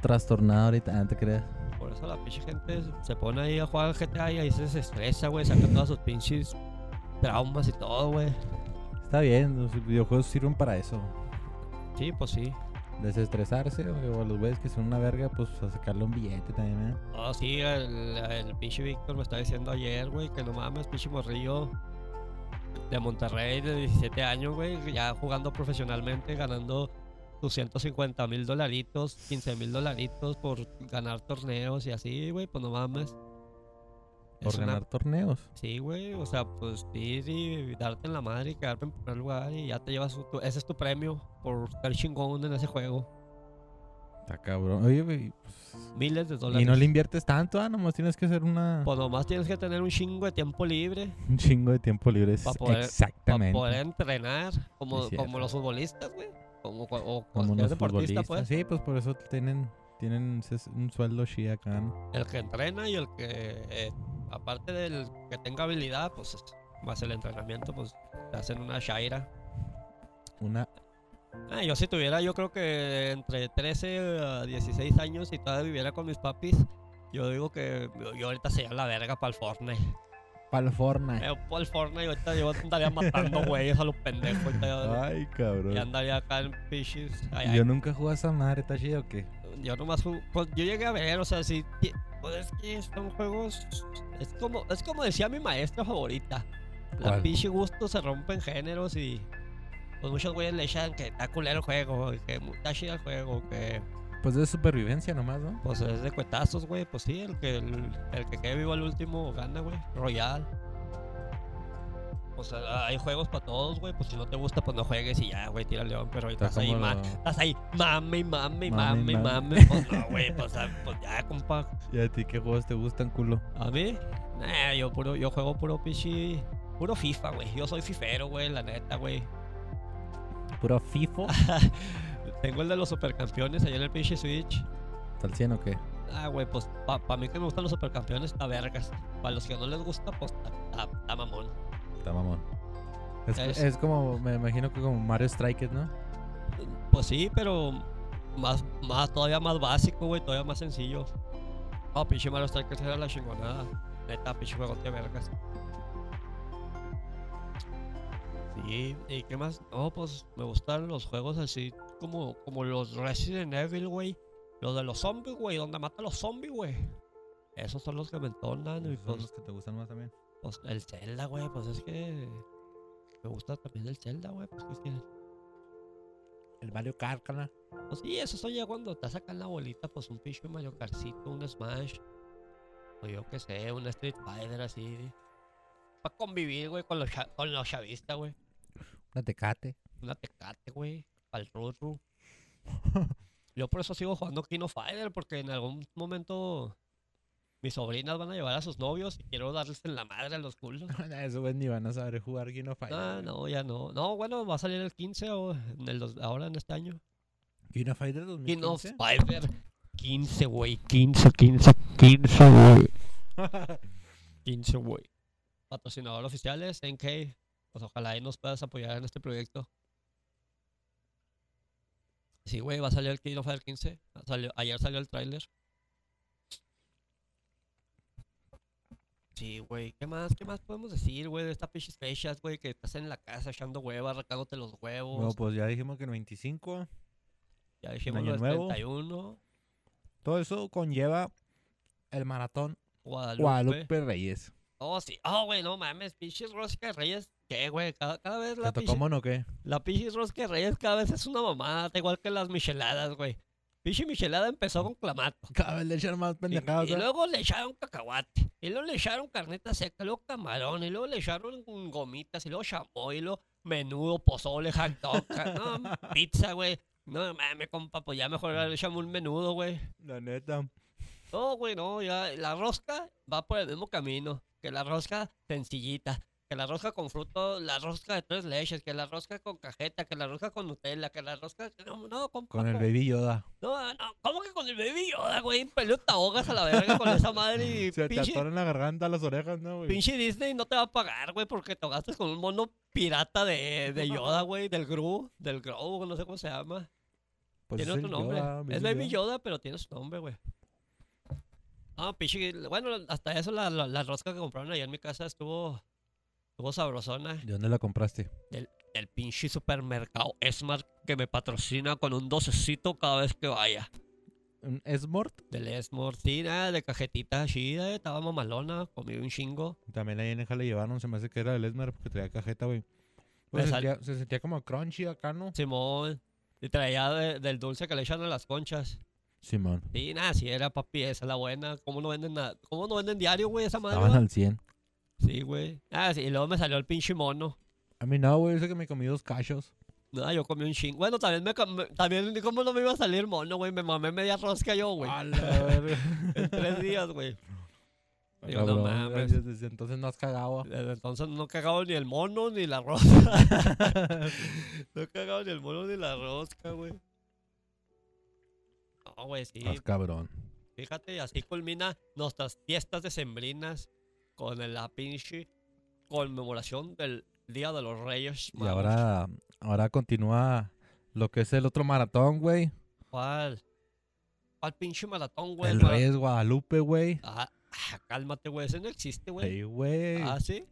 trastornada ahorita. Ah, te creas. Por eso la pinche gente se pone ahí a jugar al GTA y ahí se desestresa, güey, saca todos sus pinches traumas y todo, güey. Está bien, los videojuegos sirven para eso. Sí, pues sí. Desestresarse, güey, o a los güeyes que son una verga, pues a sacarle un billete también, ¿eh? Oh, sí, el, el pinche Víctor me estaba diciendo ayer, güey, que no mames, pinche morrillo de Monterrey de 17 años, güey, ya jugando profesionalmente, ganando sus 150 mil dolaritos, 15 mil dolaritos por ganar torneos y así, güey, pues no mames. Por Es una- ganar torneos. Sí, güey, o sea, pues ir y darte en la madre y quedarte en primer lugar y ya te llevas, tu- ese es tu premio por ser chingón en ese juego. Está cabrón. Oye, güey. pues, Miles de dólares. y no le inviertes tanto, ah, nomás tienes que hacer una. Pues nomás tienes que tener un chingo de tiempo libre Un chingo de tiempo libre. es poder- para Exactamente. poder entrenar como, como los futbolistas, güey. Como, o Como deportista, futbolistas. pues. Sí, pues por eso tienen, tienen un sueldo chi acá, ¿no? El que entrena y el que, eh, aparte del que tenga habilidad, pues es- más el entrenamiento, pues te hacen una shaira. Una. Ah, yo si tuviera, yo creo que entre 13 a 16 años y todavía viviera con mis papis, yo digo que yo, ahorita sería la verga para el Fortnite. Pal Fortnite. Yo para el Fortnite ahorita yo andaría matando güeyes a los pendejos. Ay, cabrón. y andaría acá en. Ay, Yo nunca jugué a esa madre, ¿está chido o qué? yo nomás ju- pues, yo llegué a ver, o sea, sí, ti- pues es que son juegos, es como, es como decía mi maestra favorita, la pinche gusto se rompen géneros y pues muchos güeyes le echan que está culero el juego, que está chido el juego, que Pues de supervivencia nomás, ¿no? pues es de cuetazos, güey, pues sí, el que el, el que quede vivo al último gana, güey, Royal. Pues hay juegos para todos, güey. Pues si no te gusta, pues no juegues y ya, güey, tira león. Pero ahorita estás ahí, lo- estás ahí, mame, mame, Mame, mame, mame. mame. Pues no, güey, pues, ah, pues ya, compa. ¿Y a ti qué juegos te gustan, culo? A mí, nah, yo puro, yo juego puro pichi, puro FIFA, güey. Yo soy fifero, güey, la neta, güey. ¿Puro FIFO? Tengo el de los supercampeones allá en el pinche Switch. ¿Está al 100 o qué? Ah, güey, pues para mí que me gustan los supercampeones, está vergas. Para los que no les gusta, pues está, mamón. Está mamón. Es, Es- es como, me imagino que como Mario Strikers, ¿no? Pues sí, pero más, más, todavía más básico, güey, todavía más sencillo. Oh, pinche Mario Strikers era la chingonada. Neta, pinche juego de vergas. Sí, ¿y qué más? No, pues me gustan los juegos así como, como los Resident Evil, güey. Los de los zombies, güey, donde mata a los zombies, güey. Esos son los que me entonan. Y Esos son pues, los que te gustan más también. pues el Zelda, güey, pues es que me gusta también el Zelda, güey. Pues es que El Mario Kart, carnal. Pues sí, eso son ya cuando te sacan la bolita, pues un pinche Mario Kartcito, un Smash. O yo qué sé, un Street Fighter así. Para convivir, güey, con los, con los chavistas, güey. Una Tecate. Una tecate, güey. Al Rutru. Yo por eso sigo jugando Kino Fighter, porque en algún momento mis sobrinas van a llevar a sus novios y quiero darles en la madre a los culos. Eso güey ni van a saber jugar King of Fighters. Ah, no, ya no. No, bueno, va a salir el 15 o en el dos- ahora en este año. King of 2015. Fighter 15, güey. 15, 15, 15, güey. 15, güey. Patrocinador oficial es NK. Pues ojalá ahí nos puedas apoyar en este proyecto. Sí, güey, va a salir el King of Fighter 15. Salió- ayer salió el tráiler. Sí, güey. ¿Qué más? ¿Qué más podemos decir, güey? De estas pinches fechas, güey, que estás en la casa echando huevas, arrancándote los huevos. No, pues ya dijimos que el 25. ya dijimos Nuevo. 31. Todo eso conlleva el maratón Guadalupe. Guadalupe Reyes. Oh, sí. Oh, güey, no mames. Pinches rosca de reyes. ¿Qué, güey? Cada, cada vez ¿Te la tocó pinche, mono o qué? la pinche rosca de reyes cada vez es una mamada, igual que las micheladas, güey. Pinche michelada empezó con clamato. Cada vez le echan más Y, pendejadas. y ¿eh? luego le echaron cacahuate. Y luego le echaron carnita seca, luego camarón. Y luego le echaron gomitas. Y luego chamoy. Y luego menudo, pozole, hot dog. No, pizza, güey. No mames, compa, pues ya mejor le echamos un menudo, güey. La neta. No, güey, no, ya. La rosca va por el mismo camino. Que la rosca sencillita. Que la rosca con fruto, la rosca de tres leches, que la rosca con cajeta, que la rosca con Nutella, que la rosca. No, no, compa. Con el baby Yoda. No, no, ¿cómo que con el baby Yoda, güey? Peleo te ahogas a la verga con esa madre y Se te pinche, atoran la garganta, las orejas, ¿no, güey? pinche Disney no te va a pagar, güey, porque te ahogaste con un mono pirata de, de Yoda, güey, del Gru, del Grow, no sé cómo se llama. Pues tiene otro nombre. Yoda, es Baby Yoda, pero tiene su nombre, güey. Ah, pinche, bueno, hasta eso la, la, la rosca que compraron allá en mi casa estuvo, estuvo sabrosona. ¿De dónde la compraste? El pinche supermercado Smart que me patrocina con un docecito cada vez que vaya. ¿Un Smart? Del Esmor, sí, nada, de cajetita chida, eh, estaba mamalona, comí un chingo. También ahí en el le llevaron, se me hace que era del Esmer porque traía cajeta, güey. Pues se, sentía, se sentía como crunchy acá, ¿no? Simón, y traía de- del dulce que le echan a las conchas. Simón. Sí, nada, sí era papi, esa es la buena. ¿Cómo no venden nada? ¿Cómo no venden diario, güey, esa madre? Estaban al 100. Sí, güey. Ah, sí, y luego me salió el pinche mono. A mí no, güey, eso que me comí dos cachos. No, yo comí un chingo. Bueno, también me, com- también, ¿cómo no me iba a salir mono, güey? Me mamé media rosca yo, güey. A la verga. En tres días, güey. Digo, no Cabrón, mames. Desde, desde entonces no has cagado. Desde entonces no he cagado ni el mono ni la rosca. no he cagado ni el mono ni la rosca, güey. No, güey, sí. Estás cabrón. Fíjate, así culmina nuestras fiestas decembrinas con el- la pinche conmemoración del Día de los Reyes. Y ahora, ahora continúa lo que es el otro maratón, güey. ¿Cuál? ¿Cuál pinche maratón, güey? El Reyes Guadalupe, güey. Ah, ah, cálmate, güey. Ese no existe, güey. Sí, güey. Ah, sí.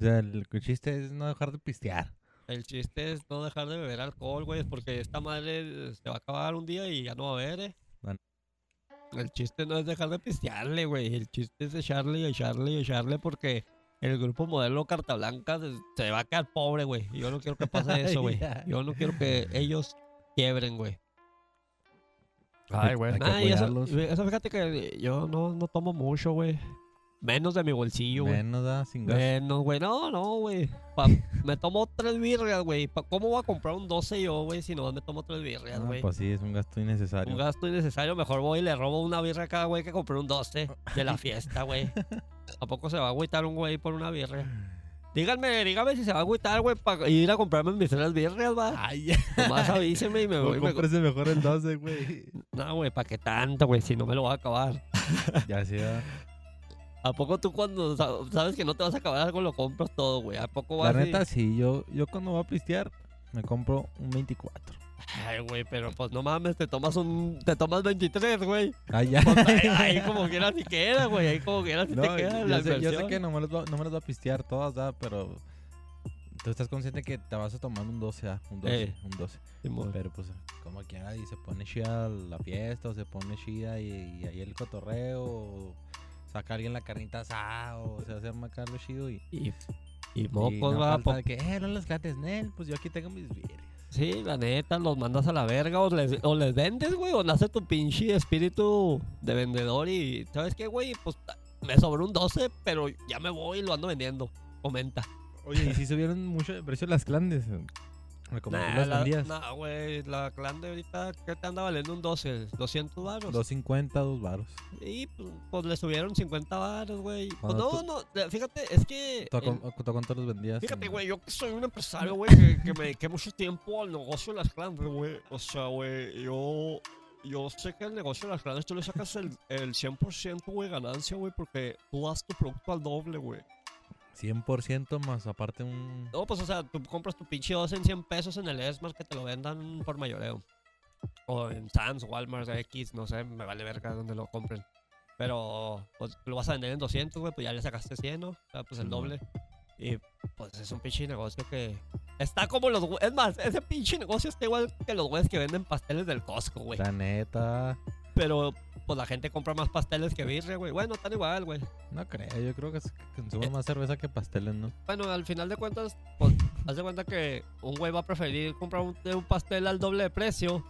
O sea, el chiste es no dejar de pistear. El chiste es no dejar de beber alcohol, güey, porque esta madre se va a acabar un día y ya no va a haber, eh. El chiste no es dejar de pistearle, güey. El chiste es echarle y echarle y echarle porque el grupo modelo Carta Blanca se- se va a quedar pobre, güey. Yo no quiero que pase eso, güey. Yo no quiero que ellos quiebren, güey. Ay, güey. Nah, eso, eso fíjate que yo no, no tomo mucho, güey. Menos de mi bolsillo, güey. Menos da sin gas. Menos, güey. No, no, güey. Pa- Me tomo tres birrias, güey. ¿Cómo voy a comprar un 12 yo, güey, si no me tomo tres birrias, Ah, güey? pues sí, es un gasto innecesario. un gasto innecesario. Mejor voy y le robo una birra a cada güey que compré un 12 de la fiesta, güey. ¿A poco se va a agüitar un güey por una birria? Díganme, dígame si se va a agüitar, güey, para ir a comprarme mis tres birrias, va. Ay, ya. Nomás avíseme y me voy. No me- cómprese mejor el 12, güey. No, güey, ¿para qué tanto, güey? Si no me lo voy a acabar. ya sea. ¿A poco tú cuando sa- sabes que no te vas a acabar algo lo compras todo, güey? ¿A poco La vas y- neta, sí. Yo, yo cuando voy a pistear, me compro un 24. Ay, güey, pero pues no mames, te tomas un... Te tomas 23, güey. Ay, ya. Pues, como quieras si queda, güey. Ahí como quieras si No, te queda la yo, sé, yo sé que no me, los va, no me los va a pistear todas, ¿verdad? Pero tú estás consciente que te vas a tomar un 12, ¿ah? Un 12, Eh. un 12. Simón. Pero pues, como quiera, y se pone chida la fiesta, o se pone chida y, y ahí el cotorreo, o saca alguien la carnita asada, o se hace acá lo chido y... Y, y y mocos, no va. falta po- de que, eh, no los gates, Nel, pues yo aquí tengo mis birrias. Sí, la neta, los mandas a la verga o les, o les vendes, güey, o nace tu pinche espíritu de vendedor y, ¿sabes qué, güey? Pues me sobró un 12, pero ya me voy y lo ando vendiendo. Comenta. Oye, y si subieron mucho de precio las clandes. Como Nah, la- nah, güey, la clan de ahorita, ¿qué te anda valiendo un 12? ¿200 baros? 250, dos varos. Y pues, pues, le subieron 50 baros, güey. Pues no, tú- no, le- fíjate, es que... ¿Tú cu- tú cuánto los vendías? Fíjate, en- güey, yo que soy un empresario, güey, que, que me dediqué mucho tiempo al negocio de las clanes, güey. O sea, güey, yo, yo sé que el negocio de las clanes tú le sacas el, el 100%, güey, ganancia, güey, porque tú das tu producto al doble, güey. 100% más aparte un... No, pues, o sea, tú compras tu pinche 12 en 100 pesos en el Esmar que te lo vendan por mayoreo. O en Sam's, Walmart, X, no sé, me vale verga donde lo compren. Pero, pues, lo vas a vender en 200, güey, pues ya le sacaste 100, ¿no? O sea, pues el doble. Y, pues, es un pinche negocio que... Está como los... Es más, ese pinche negocio está igual que los güeyes que venden pasteles del Costco, güey. La neta. Pero pues la gente compra más pasteles que birria, güey. Bueno, están igual, güey. No creo, yo creo que se consume Eh. más cerveza que pasteles, ¿no? Bueno, al final de cuentas, pues, haz de cuenta que un güey va a preferir comprar un, un pastel al doble de precio.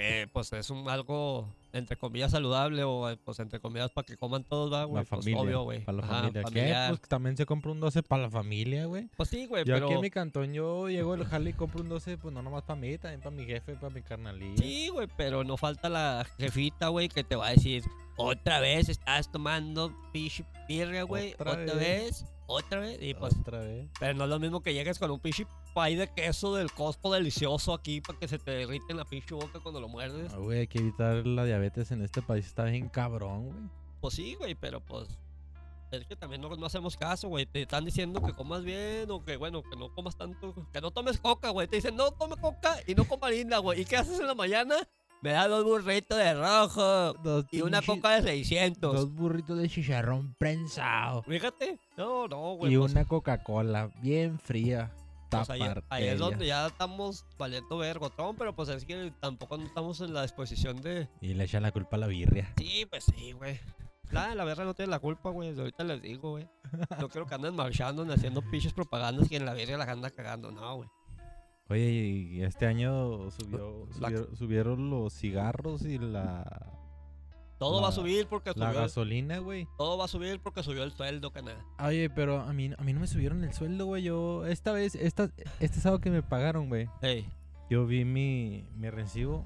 Que, pues, es un algo, entre comillas, saludable o, pues, entre comillas, para que coman todos, va, güey. La Pues, familia. obvio, güey. Para la Ajá, familia. ¿Qué? Pues también se compra un 12 para la familia, güey. Pues sí, güey, Yo pero... aquí en mi cantón, yo llego el jale y compro un 12, pues no nomás para mí, también para mi jefe, para mi carnalilla. Sí, güey, pero no falta la jefita, güey, que te va a decir, otra vez estás tomando pinche güey, Otra otra, vez, otra vez, y pues, Otra vez. pero no es lo mismo que llegues con un pinche pay de queso del Costco delicioso aquí para que se te derrite en la pinche boca cuando lo muerdes. Ah, güey, hay que evitar la diabetes en este país, está bien cabrón, güey. Pues sí, güey, pero pues, es que también no, no hacemos caso, güey, te están diciendo que comas bien o que, bueno, que no comas tanto, que no tomes coca, güey, te dicen, no tome coca y no coma harina, güey, ¿y qué haces en la mañana? Me da dos burritos de rojo. Dos Y una coca de 600. Dos burritos de chicharrón prensado. Fíjate. No, no, güey. Y pues, una Coca-Cola bien fría. Pues, ahí, Tapar. ahí es donde ya estamos valiendo vergotón, pero pues es que tampoco estamos en la disposición de... Y le echan la culpa a la birria. Sí, pues sí, güey. La, la verga no tiene la culpa, güey. desde Ahorita les digo, güey. No creo que anden marchando ni haciendo pinches propagandas y en la verga la anda cagando. No, güey. Oye, y este año subió, La- subieron, subieron los cigarros y la, Todo La- va a subir porque la subió... gasolina, güey. Todo va a subir porque subió el sueldo, canal. Oye, pero a mí, a mí no me subieron el sueldo, güey. Yo, esta vez, esta, este sábado que me pagaron, güey. Ey. Yo vi mi, mi recibo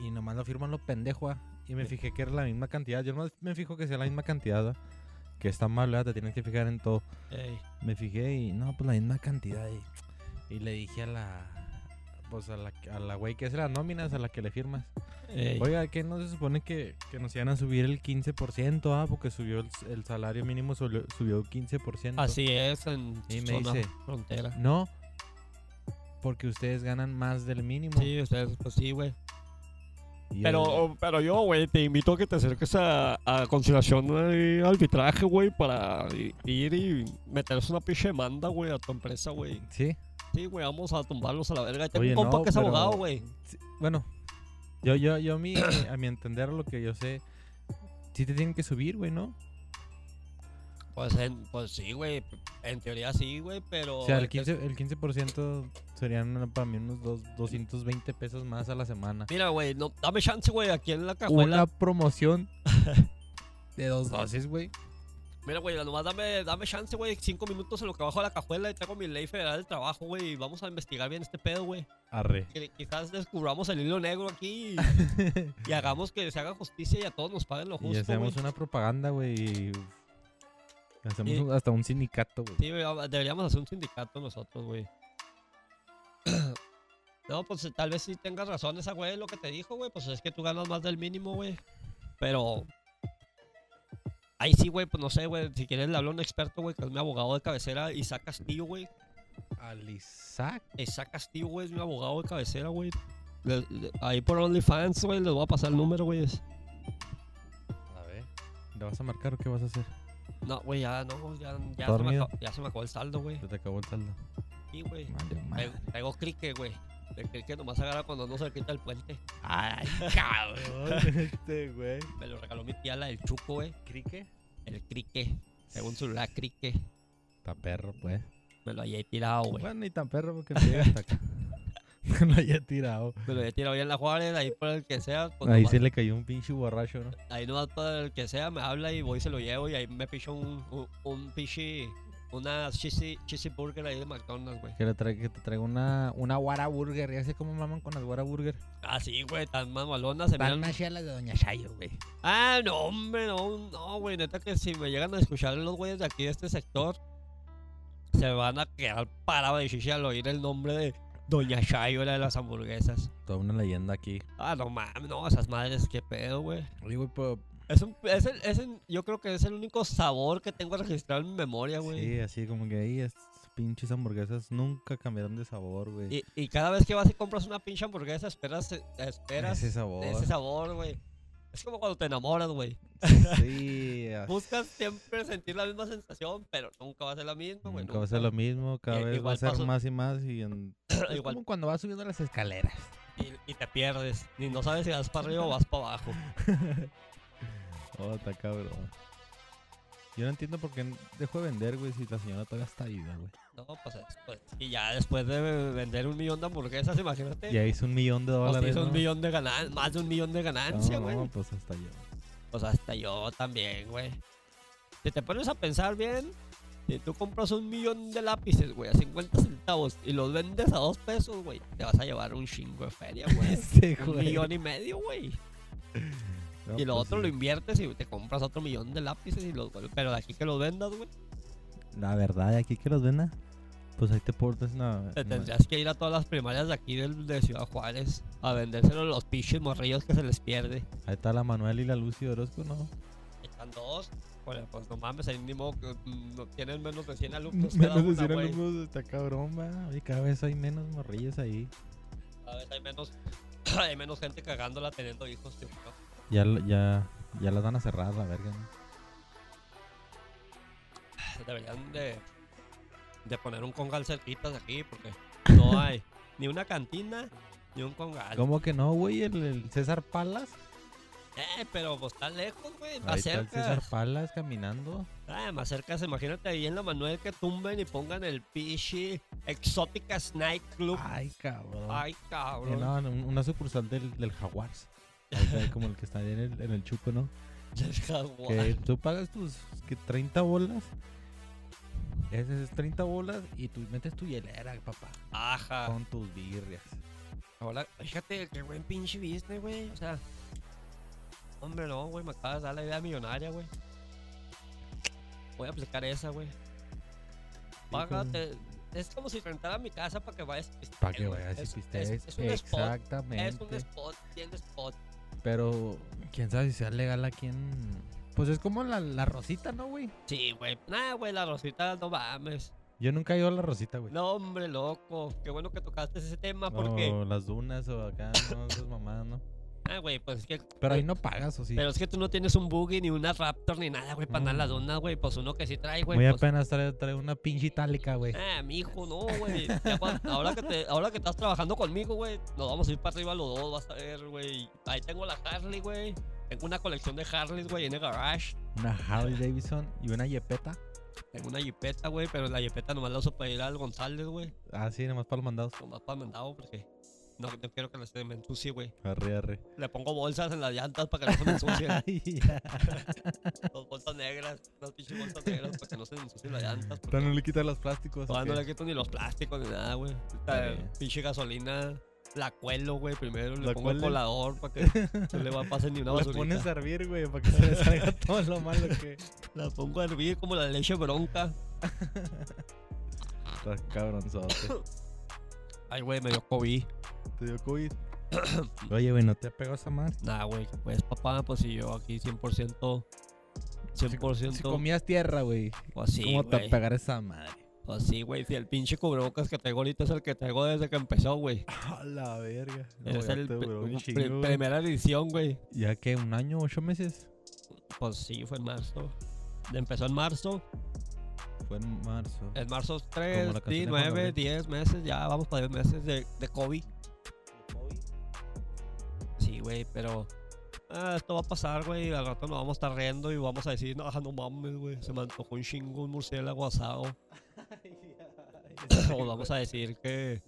y nomás lo firman lo pendejo, ah, Y me fijé que era la misma cantidad. Yo nomás me fijo que sea la misma cantidad, ah, Que está mal, ¿verdad? Te tienes que fijar en todo. Ey. Me fijé y no, pues la misma cantidad. Y, y le dije a la. Pues a la, a la güey que hace las nóminas, a la que le firmas. Ey. Oiga, ¿qué no se supone que, que nos iban a subir el 15%? Ah, porque subió el, el salario mínimo, subió, subió 15%. Así es en Y me zona dice- frontera. No, porque ustedes ganan más del mínimo. Sí, ustedes, pues sí, güey. Y yo- Pero, pero yo, güey, te invito a que te acerques a, a conciliación y arbitraje, güey, para ir y meterse una pinche demanda, güey, a tu empresa, güey. Sí. Sí, güey, vamos a tumbarlos a la verga. Tengo Oye, un compa no, que es pero- abogado, güey. Sí, Bueno, yo, yo, yo a mi, a mi entender, lo que yo sé, sí te tienen que subir, güey, ¿no? Pues, en- pues sí, güey. En teoría sí, güey, pero... O sea, el es que- 15%, el 15% serían para mí unos dos- 220 pesos más a la semana. Mira, güey, no, dame chance, güey, aquí en la cajuela. Una promoción de dos dosis, güey. Mira, güey, nomás dame, dame chance, güey, cinco minutos en lo que bajo la cajuela y tengo mi ley federal del trabajo, güey, y vamos a investigar bien este pedo, güey. Arre. Que quizás descubramos el hilo negro aquí y, y hagamos que se haga justicia y a todos nos paguen lo y justo, hacemos güey. una propaganda, güey. y Hacemos Y- un- hasta un sindicato, güey. Sí, deberíamos hacer un sindicato nosotros, güey. No, pues tal vez sí tengas razón esa güey, lo que te dijo, güey. Pues es que tú ganas más del mínimo, güey. Pero. Ahí sí, güey, pues no sé, güey. Si quieres le hablo a un experto, güey, que es mi abogado de cabecera, Isaac Castillo, güey. Alisac. Isaac Castillo, güey, es mi abogado de cabecera, güey. Ahí por OnlyFans, güey, les voy a pasar el número, güey. A ver. ¿Le vas a marcar o qué vas a hacer? No, güey, ya, no, ya, ya, se me acabó, ya se me acabó el saldo, güey. Se te acabó el saldo. Sí, güey. Traigo crique, güey. El crique nomás agarra cuando no se quita el puente. Ay, cabrón. este, güey. Me lo regaló mi tía, la del chuco, güey. ¿Crique? El crique. Según su la crique. Está perro, pues. Me lo hallé tirado, güey. Bueno, ni tan perro porque no llega hasta acá. No lo haya tirado. Me lo hallé tirado ahí en la Juárez, ahí por el que sea. pues, Ahí nomás- se le cayó un pinche borracho, ¿no? Ahí nomás por el que sea me habla y voy y se lo llevo y ahí me picho un, un, un pinche... Una cheesy, cheesy burger ahí de McDonald's, güey. Que, le que te traiga una, una Guara Burger. Ya sé cómo maman con las Guara Burger. Ah, sí, güey, tan mamalonas. Se Van hacia las de Doña Chayo, güey. Ah, no, hombre, no, no, güey. Neta que si me llegan a escuchar los güeyes de aquí de este sector, se van a quedar parados de chicha al oír el nombre de Doña Chayo, la de las hamburguesas. Toda una leyenda aquí. Ah, no mames, no, esas madres, qué pedo, güey. Oye, güey, pero... Es un, es el, es el- yo creo que es el único sabor que tengo registrado en mi memoria, güey. Sí, así como que ahí estas pinches hamburguesas nunca cambiaron de sabor, güey. Y, y cada vez que vas y compras una pinche hamburguesa, esperas, esperas Ese sabor. ese sabor, güey. Es como cuando te enamoras, güey. Sí. Buscas siempre sentir la misma sensación, pero nunca va a ser la misma, güey. Nunca va a ser lo mismo, cada vez va a ser más y más y en... es Igual como cuando vas subiendo las escaleras. y, y te pierdes. Ni no sabes si vas para arriba o vas para abajo. Oh, está cabrón. Yo no entiendo por qué dejó de vender, güey, si la señora todavía está viva, güey. No, pues, es- pues, Y ya después de vender un millón de hamburguesas, imagínate. Ya hizo un millón de Pues dólares. hizo un millón de ganan más de un millón de ganancia, No, güey. no, pues hasta yo. Pues hasta yo también, güey. Si te pones a pensar bien, si tú compras un millón de lápices, güey, a 50 centavos y los vendes a dos pesos, güey, te vas a llevar un chingo de feria, güey. Un güey. millón y medio, güey. No, y lo pues otro sí. lo inviertes y te compras otro millón de lápices y los vuelves- Pero de aquí que los vendas, güey, La verdad, aquí que los venda, pues ahí te portas una. te una- tendrías que ir a todas las primarias de aquí del- de Ciudad Juárez a vendérselo a los pinches morrillos que se les pierde. Ahí está la Manuel y la Lucy Orozco, ¿no? Están dos. Pues, pues no mames, ahí que mm, no tienen menos de 100 alumnos cada Menos de una, 100 güey. alumnos, está cabrón, va. Y cada vez hay menos morrillos ahí. Cada vez hay menos, hay menos gente cagándola teniendo hijos, tío. Ya, ya, ya las van a cerrar, la verga, ¿no? Deberían de, de poner un congal cerquitas aquí porque no hay ni una cantina ni un congal. ¿Cómo que no, güey? El, el César Palas. Eh, pero pues está lejos, güey. Más está el cerca. César Palas caminando. Ah, más cerca, imagínate ahí en la Manuel que tumben y pongan el pichi Exóticas Night Club. Ay, cabrón. Ay, Eh, cabrón. no, un- una sucursal del, del Jaguars. Como el que está ahí en el, en el Chuco, ¿no? El jaguar. Que tú pagas tus que 30 bolas. Ese es 30 bolas y tú metes tu hielera, papá. Ajá. Con tus birrias. Ahora, fíjate, qué buen pinche business, güey. O sea, hombre, no, güey, me acabas de dar la idea millonaria, güey. Voy a aplicar esa, güey. Págate. Es como si rentara mi casa para que vayas a pistear, Para que vayas y Es- pistees. Es, es un spot. Exactamente. Es un spot, tiene spot. Pero quién sabe si sea legal aquí en. Pues es como la, la Rosita, ¿no, güey? Sí, güey. Nah, güey, la rosita, no mames. Yo nunca he ido a la Rosita, güey. No, hombre, loco. Qué bueno que tocaste ese tema porque. O las dunas o acá, no, esas mamadas, ¿no? Ah, güey, pues es que. Pero ahí no pagas, ¿o sí? Pero es que tú no tienes un buggy ni una Raptor ni nada, güey, para andar Mm. las donas, güey. Pues uno que sí trae, güey. Muy pues, apenas trae, trae una pinche itálica, güey. Ah, mi hijo, no, güey. Ahora que, te, ahora que estás trabajando conmigo, güey, nos vamos a ir para arriba los dos, vas a ver, güey. Ahí tengo la Harley, güey. Tengo una colección de Harleys, güey, en el garage. Una Harley Davidson y una Yepeta. Tengo una jipeta, güey, pero la jipeta nomás la uso para ir al González, güey. Ah, sí, nomás para los mandados. Nomás para mandado, porque no, no quiero que se me ensucie, güey. Arre, arre. Le pongo bolsas en las llantas para que no se me ya. Dos bolsas negras, unas pinches bolsas negras para que no se me ensucien las llantas. Pero no le quitas los plásticos. ¿o Todavía no qué? le quito ni los plásticos ni nada, güey. Pinche gasolina, la cuelo, güey. Primero le ¿La pongo el colador para que no le va a pasar ni una Le basurita. pones a hervir, güey, para que se le salga todo lo malo que. La pongo a hervir como la leche bronca. Estás cabronzote. Ay, güey, me dio COVID. Te dio COVID. Oye, güey, ¿no te ha pegado esa madre? Nah, güey, pues papá, pues si yo aquí 100%. 100%. Si comías tierra, güey. pues sí, ¿Cómo te güey. pegar esa madre? Pues sí, güey. Si el pinche cubrebocas que traigo ahorita es el que traigo desde que empezó, güey. A la verga. No, es el te primera edición, güey. ¿Ya que ¿Un año, ocho meses? Pues sí, fue en marzo. Empezó en marzo. Fue en marzo. En marzo Como 3, la canción de Juan 9, Gabriel. 10 meses. Ya vamos para 10 meses de, de COVID. Sí, güey, pero. ah, esto va a pasar, güey. Al rato nos vamos a estar riendo y vamos a decir, no, no mames, güey. Se me antojó un chingo un murciélago asado. o vamos a decir que.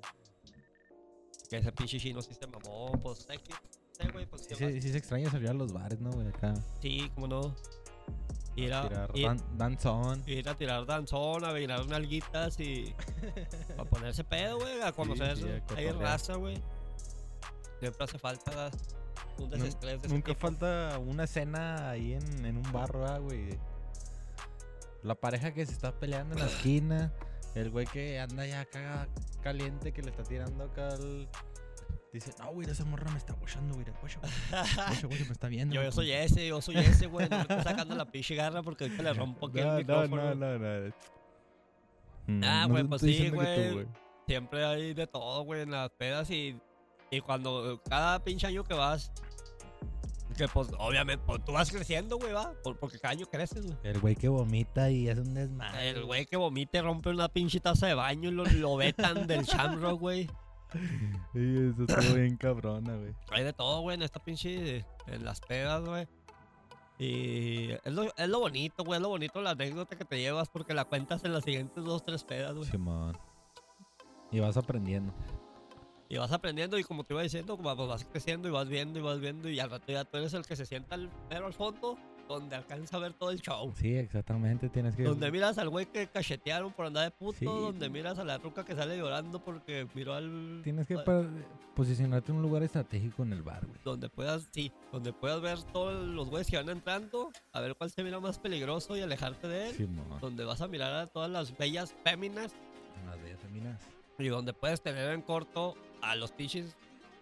Que ese pinche chino sí se mamó. Pues. Sí, güey, pues Sí, se- sí se extraña salir a los bares, ¿no, güey? Acá. Sí, cómo no. Ir a, Tirar ir- dan- danzón. ir a tirar danzón, a bailar nalguitas y. a ponerse pedo, güey. A conocer sí, cotorrear. raza, güey. Siempre hace falta un desestrés de Nunca tipo. falta una escena ahí en, en un barro, güey. La pareja que se está peleando en la esquina. El güey que anda ya acá caliente que le está tirando acá al... Dice, no, güey, esa morra me está guachando, güey. Guacha, guacha, me está viendo. Yo, yo güey". soy ese, yo soy ese, güey. No me estoy sacando la pinche garra porque ahorita le rompo aquí No, el no, micrófono. no, no, no. Mm, Ah, no güey, te pues sí, güey. Siempre hay de todo, güey, en las pedas y, y cuando cada pinche año que vas, que pues obviamente pues, tú vas creciendo, güey, va, Por- porque cada año creces, güey. El güey que vomita y hace un desmadre. El güey que vomite rompe una pinche taza de baño y lo, lo vetan del Shamrock, güey. Y eso estuvo bien cabrona, güey. Hay de todo, güey, en esta pinche. En las pedas, güey. Y es lo, es lo bonito, güey. Es lo bonito la anécdota que te llevas porque la cuentas en las siguientes dos, tres pedas, güey. Simón. Y vas aprendiendo. Y vas aprendiendo y como te iba diciendo, pues vas creciendo y vas viendo y vas viendo y al rato ya tú eres el que se sienta al, mero al fondo donde alcanza a ver todo el show. Sí, exactamente. Tienes que. Donde miras al güey que cachetearon por andar de puto, Sí. donde miras a la ruca que sale llorando porque miró al... Tienes que pa- posicionarte en un lugar estratégico en el bar, güey. Donde puedas, sí, donde puedas ver todos los güeyes que van entrando, a ver cuál se mira más peligroso y alejarte de él. Simón. Donde vas a mirar a todas las bellas féminas Las bellas feminas. y donde puedes tener en corto a los pinches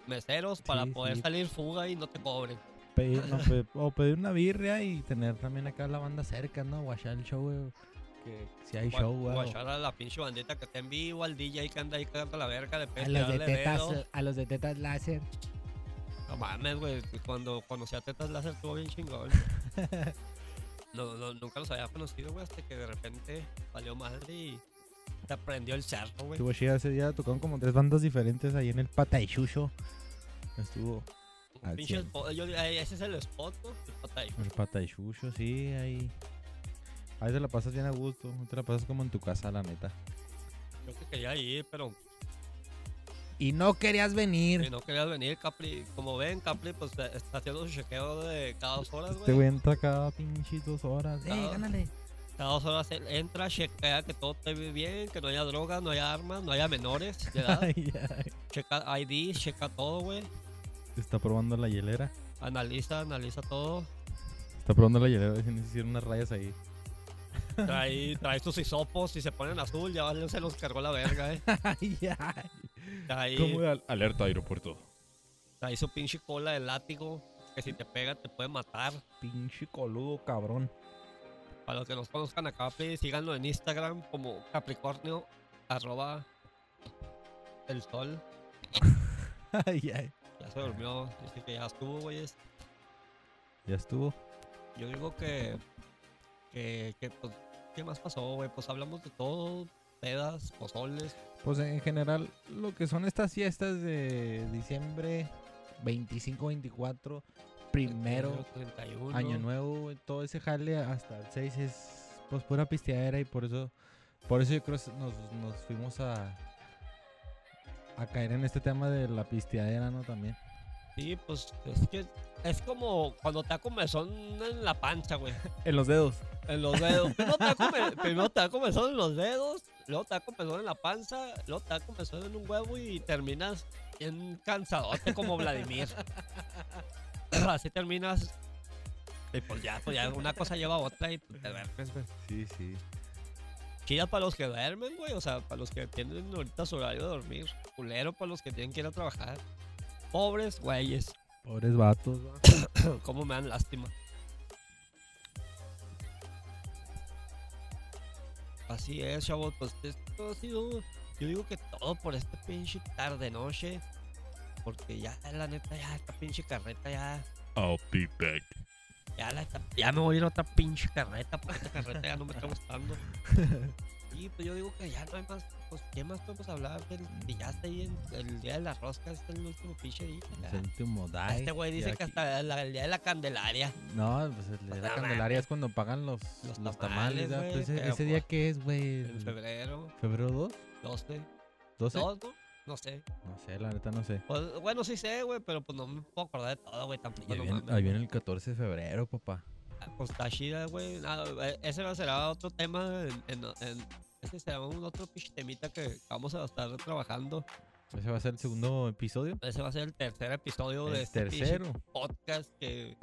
meseros para Sí, poder sí. salir fuga y no te cobren. Pedir, no, pe- o pedir una birria y tener también acá la banda cerca, ¿no? Guachar el show, güey. Que si hay Gua- show, güey. Guachar a la pinche bandita que está en vivo, al DJ que anda ahí cagando la verga, de A los de tetas, a los de tetas láser. No mames, güey. Cuando conocí a Tetas Láser estuvo bien chingón. no, no, nunca los había conocido, güey, hasta que de repente valió madre y te prendió el cerro, güey. Estuvo chida ese día, tocaron como tres bandas diferentes ahí en el Pata y Chucho. Estuvo pinche cien. spot, yo, eh, ese es el spot, ¿no? El pata ahí. el y sí, ahí. Ahí te la pasas bien a gusto, te la pasas como en tu casa, la neta. Yo que quería ir, pero Y no querías venir. no querías venir, Capri. Como ven, Capri, pues eh, está haciendo su chequeo de cada dos horas, Este güey. güey entra cada pinche dos horas. ¡Eh, Ah. gánale! Cada dos horas él entra, chequea que todo esté bien, que no haya drogas, no haya armas, no haya menores de edad. Ay, ay. checa ID, checa todo, güey. Está probando la hielera. Analiza, analiza todo. Está probando la hielera, si hicieron unas rayas ahí. Trae, trae sus hisopos y se ponen azul, ya se los cargó la verga, eh. Ay, ay. Trae, alerta aeropuerto? trae su pinche cola de látigo, que si te pega te puede matar. Pinche coludo, cabrón. Para los que nos conozcan a Capri, síganlo en Instagram como Capricornio, arroba el sol. Ay, ay. Se durmió, dice que ya estuvo, güeyes. Ya estuvo. Yo digo que, que, que pues, ¿qué más pasó, güey? Pues hablamos de todo, pedas, pozoles. Pues en general, lo que son estas fiestas de diciembre 25, 24, primero, 31. año nuevo, güey, todo ese jale hasta el 6 es pues pura pisteadera y por eso, por eso yo creo que nos, nos fuimos a, a caer en este tema de la pisteadera, ¿no? También. Sí, pues es que es como cuando te da comezón en la pancha, güey. En los dedos. En los dedos. Primero te da, come- primero te da comezón en los dedos, luego te da comezón en la panza, luego te da comezón en un huevo y terminas bien cansadote como Vladimir. Así terminas. Y pues ya, pues ya una cosa lleva a otra y te duermes, güey. Sí, sí. Chida para los que duermen, güey. O sea, para los que tienen ahorita su horario de dormir. Culero para los que tienen que ir a trabajar. Pobres güeyes. Pobres vatos. ¿va? Cómo me dan lástima. Así es, chavos. Pues esto ha sido. Yo digo que todo por este pinche tarde noche. Porque ya, la neta, ya esta pinche carreta ya. I'll be back. Ya, la, ya me voy a ir a otra pinche carreta. Porque esta carreta ya no me está gustando. Y pues yo digo que ya no hay más. Pues, ¿qué más podemos hablar? Del, que ya está ahí en el día de la rosca. Este es el último pinche día. ya. El último day. Este güey dice que hasta la- el día de la Candelaria. No, pues el de Pues la Candelaria es cuando pagan los, Los los, tamales, Pues, ese, día pues, qué es, güey? En febrero, ¿Febrero 2? 12. ¿12? ¿Dos, no? No sé. No sé, la neta no sé. Pues, bueno, sí sé, güey, pero pues no me puedo acordar de todo, güey, tampoco. Ahí no viene, ahí viene el 14 de febrero, papá. Ah, Pues chida, güey. Eh, ese será otro tema. En, en, en- ese será un otro pinche temita que vamos a estar trabajando. Ese va a ser el segundo episodio. Ese va a ser el tercer episodio de El este pinche tercero. podcast que,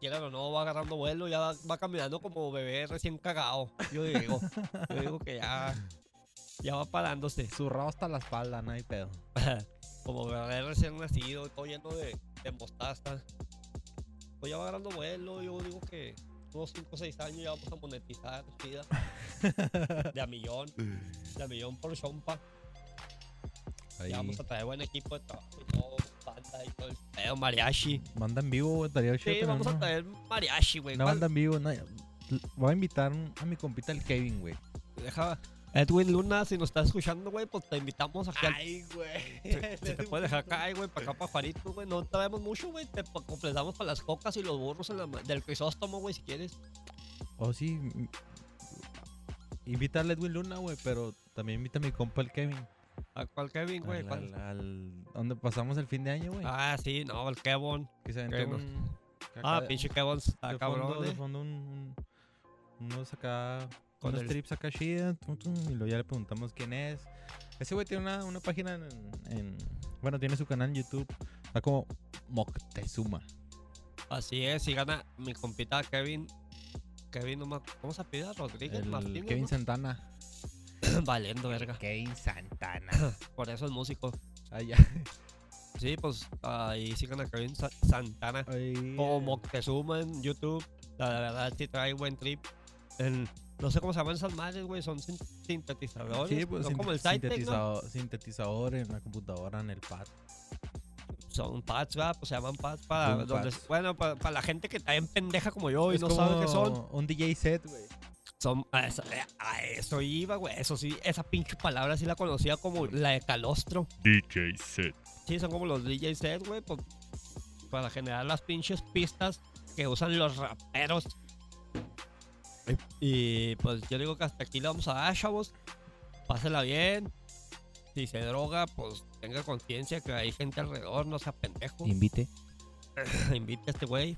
quieran o no, va agarrando vuelo, ya va, va caminando como bebé recién cagado. Yo digo, yo digo que ya, ya va parándose. Zurrado hasta la espalda, no hay pedo. como bebé recién nacido, todo lleno de, de mostaza. Pues ya va agarrando vuelo, yo digo que unos 5 o 6 años ya vamos a monetizar, chida. De a millón, de a millón por chompa. Ahí. Ya vamos a traer buen equipo de trabajo y todo, banda y todo el pedo, mariachi. Banda en vivo, güey, estaría Sí, vamos a una- traer mariachi, güey. Una ¿Cuál- banda en vivo, no, Voy a invitar a mi compita el Kevin, güey. Deja, Edwin Luna, si nos estás escuchando, güey, pues te invitamos aquí Ay, güey. Se, se te puede dejar acá, güey, para acá, para Juarito, güey. No te vemos mucho, güey. Te completamos para las cocas y los burros en la del crisóstomo, güey, si quieres. Oh, sí. Invita a Edwin Luna, güey, pero también invita a mi compa el Kevin. ¿A cuál Kevin, güey? Al, al- al- donde pasamos el fin de año, güey. Ah, sí, no, el Kevon. que se un... Ah, pinche está de cabrón, de eh. fondo un, un- unos acá... Con unos el- trips acá tum, y luego ya le preguntamos quién es. Ese güey tiene una, una página en, en- Bueno, tiene su canal en YouTube. Está como Moctezuma. Así es, y gana mi compita Kevin. Kevin, no me ¿cómo se pide? Rodríguez El Martínez. Kevin ¿no? Santana. Valiendo, verga. Kevin Santana. Por eso es músico. Ah, ya. Sí, pues ahí sigan a Kevin Sa- Santana. Como Moctezuma en YouTube. La verdad, sí trae buen trip. En- no sé cómo se llaman esas madres, güey. Son sin- sintetizadores. Sí, pues son sin- como el Cytec, ¿no? sintetizador, sintetizador en la computadora, en el pad. Son pads, ¿verdad? Pues se llaman pads para. Donde- pads. Bueno, para, para la gente que está en pendeja como yo y Es no sabe qué son. Un DJ set, güey. Son. A eso, a eso iba, güey. Eso sí, esa pinche palabra sí la conocía como la de calostro. DJ set. Sí, son como los DJ sets, güey. pues, para generar las pinches pistas que usan los raperos. Y pues yo digo que hasta aquí le vamos a dar, chavos. Pásela bien. Si se droga, pues tenga conciencia que hay gente alrededor, no sea pendejo. Invite. Invite a este güey.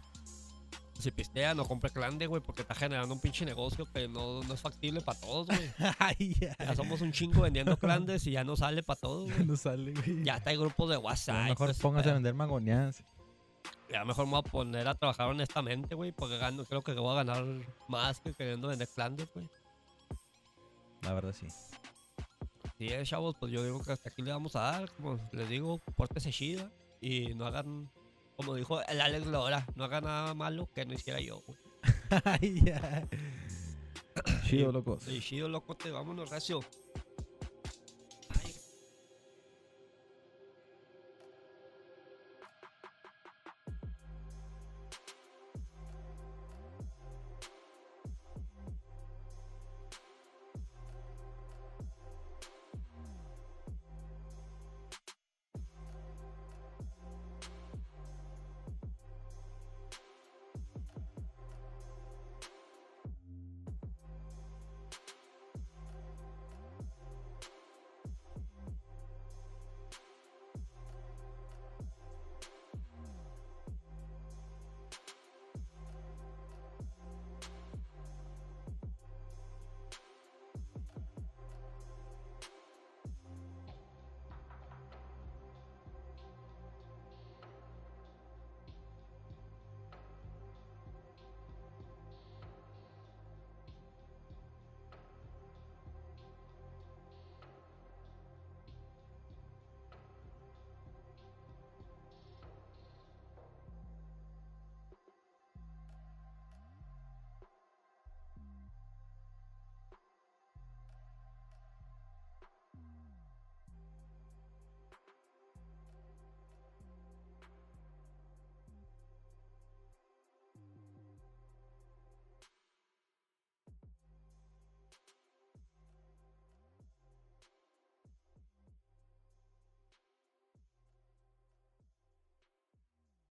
Si pistea, no compre clande, güey, porque está generando un pinche negocio que no, no es factible para todos, güey. Ya. Somos un chingo vendiendo clandes y ya no sale para todos, güey. No sale, güey. Ya está hay grupos de A WhatsApp. lo y mejor póngase a pedo. Vender mangoneadas. Ya mejor me voy a poner a trabajar honestamente, güey, porque gano, creo que voy a ganar más que queriendo vender clandes, güey. La verdad, sí. Si es, chavos, pues yo digo que hasta aquí le vamos a dar. Como les digo, pórtese chida y no hagan, como dijo el Alex Lora, no hagan nada malo que no hiciera yo, güey. Ya. Chido, locos. Y chido, loco, te vámonos, recio.